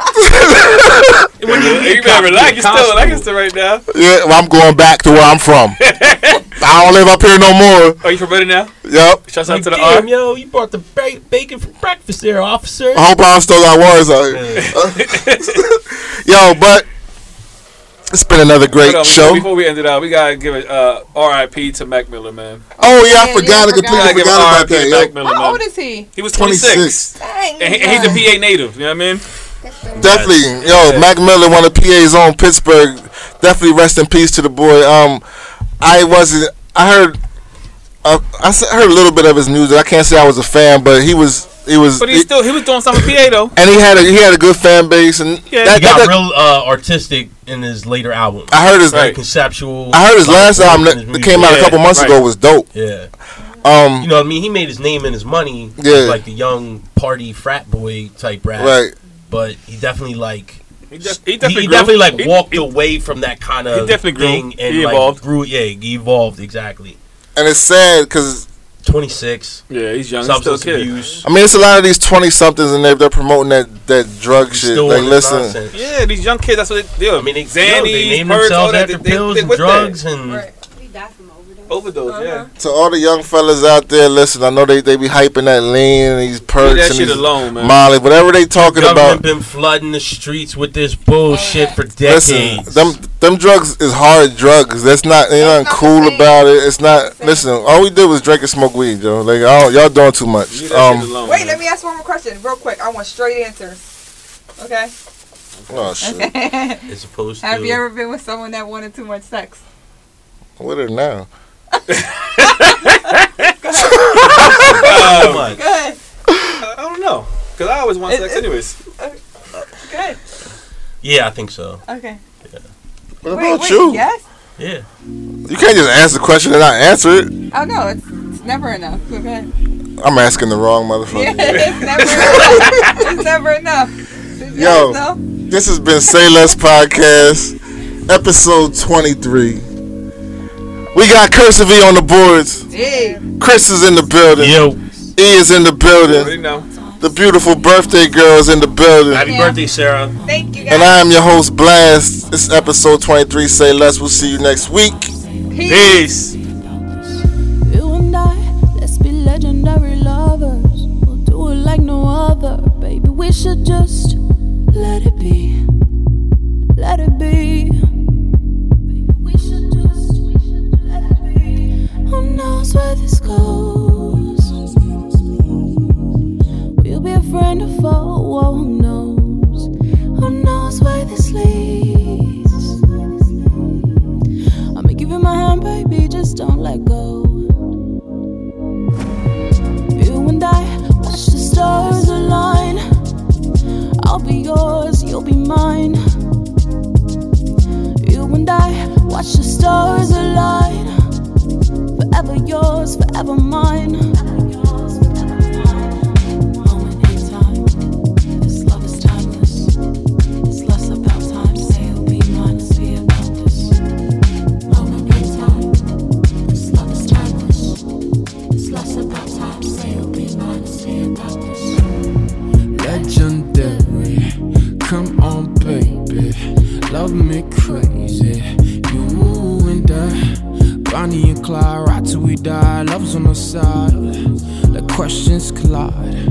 (laughs)
When you,
You better relax. You're still in Lancaster right now.
Yeah, well, I'm going back to where I'm from. (laughs) I don't live up here no more.
Are you from Reading now?
Yep.
Shouts out to the
damn,
R.
yo, you brought the ba- bacon for breakfast there, officer.
I hope I still got words out uh, here. (laughs) Uh, yo, but it's been another great
on,
show.
Before we end it out, we gotta give it uh, R.I.P. to Mac Miller, man.
Oh yeah, I
Yeah,
forgot.
yeah,
I completely
Gotta give
forgot about
R.I.P. to
that.
Mac Miller,
How
man.
old is he?
He was 26.
26.
Dang.
And he- and he's a PA native. You know what I mean?
Definitely, yo, Mac Miller, one of PA's own Pittsburgh. Definitely rest in peace to the boy. Um, I wasn't. I heard. Uh, I s- heard a little bit of his music. I can't say I was a fan, but he was. He was.
But
he-
he's still he was doing something PA though.
and he had a he had a good fan base, and
Yeah,
that,
He got
that-
real uh, artistic in his later albums.
I heard his.
Very conceptual.
I heard his last album that, that came out a couple months
right.
ago was dope.
Yeah.
Um,
You know what I mean? He made his name and his money
Yeah.
like the young party frat boy type rap.
right.
But he definitely like
He, just, he
he,
definitely
he
grew.
definitely like
He-
walked
he-
away from that kind of
He definitely grew.
thing and
He
like grew. Yeah, he evolved exactly.
And it's sad because
Twenty six,
Yeah, he's young. He's still a
substance
kid.
abuse.
I mean it's a lot of these twenty somethings and they're they're promoting that that drug shit.
Still
Like listen,
nonsense.
Yeah, these young kids. That's what they do.
I mean, they,
Xannies,
they name
Perks, all
themselves
that.
after
they, they,
pills
they
and
with that.
drugs and
Right.
He died from overdose.
Overdose, yeah.
To all the young fellas out there, listen, I know they, they be hyping that lean and these perks
Leave that
and
shit
these
alone, man.
Molly, whatever they talking
Government
about.
been flooding the streets with this bullshit for
Listen,
decades.
them them drugs is hard drugs. That's not ain't nothing
not
cool about it. It's not. Listen, all we did was drink and smoke weed, yo. Like y'all, y'all doing too much.
Leave that shit
Um,
alone.
Wait,
man.
let me ask one more question, real quick. I want straight answers. Okay.
oh shit, (laughs)
As opposed to
Have you ever been with someone that wanted too much sex?
with her now.
Too much.
Good.
I don't know. Because I always want
It-
sex
it-
anyways.
Good.
Yeah, I think so.
Okay.
What
Wait,
about
wait,
you?
Yes?
Yeah.
You can't just ask the question and not answer it.
Oh no, it's, it's never enough. Okay.
I'm asking the wrong motherfucker.
Yeah, it's never enough. It's never enough. Did
Yo.
guys know?
This has been Say Less Podcast, episode 23. We got Cursive on the boards.
Yeah.
Chris is in the building.
Yo,
E is in the building. The beautiful birthday girl is in the building.
happy
Yeah.
birthday, Sarah.
Thank you guys. And.
I am your host, Blast. This is episode 23. Say Less. We'll see you next week.
Peace.
You and I, let's be legendary lovers. We'll do it like no other. Baby, we should just let it where this goes? We'll be a friend or foe, who knows? Who knows where this leads? I'ma give you my hand, baby, just don't let go. You and I watch the stars align. I'll be yours, you'll be mine. Forever yours, forever mine.
Questions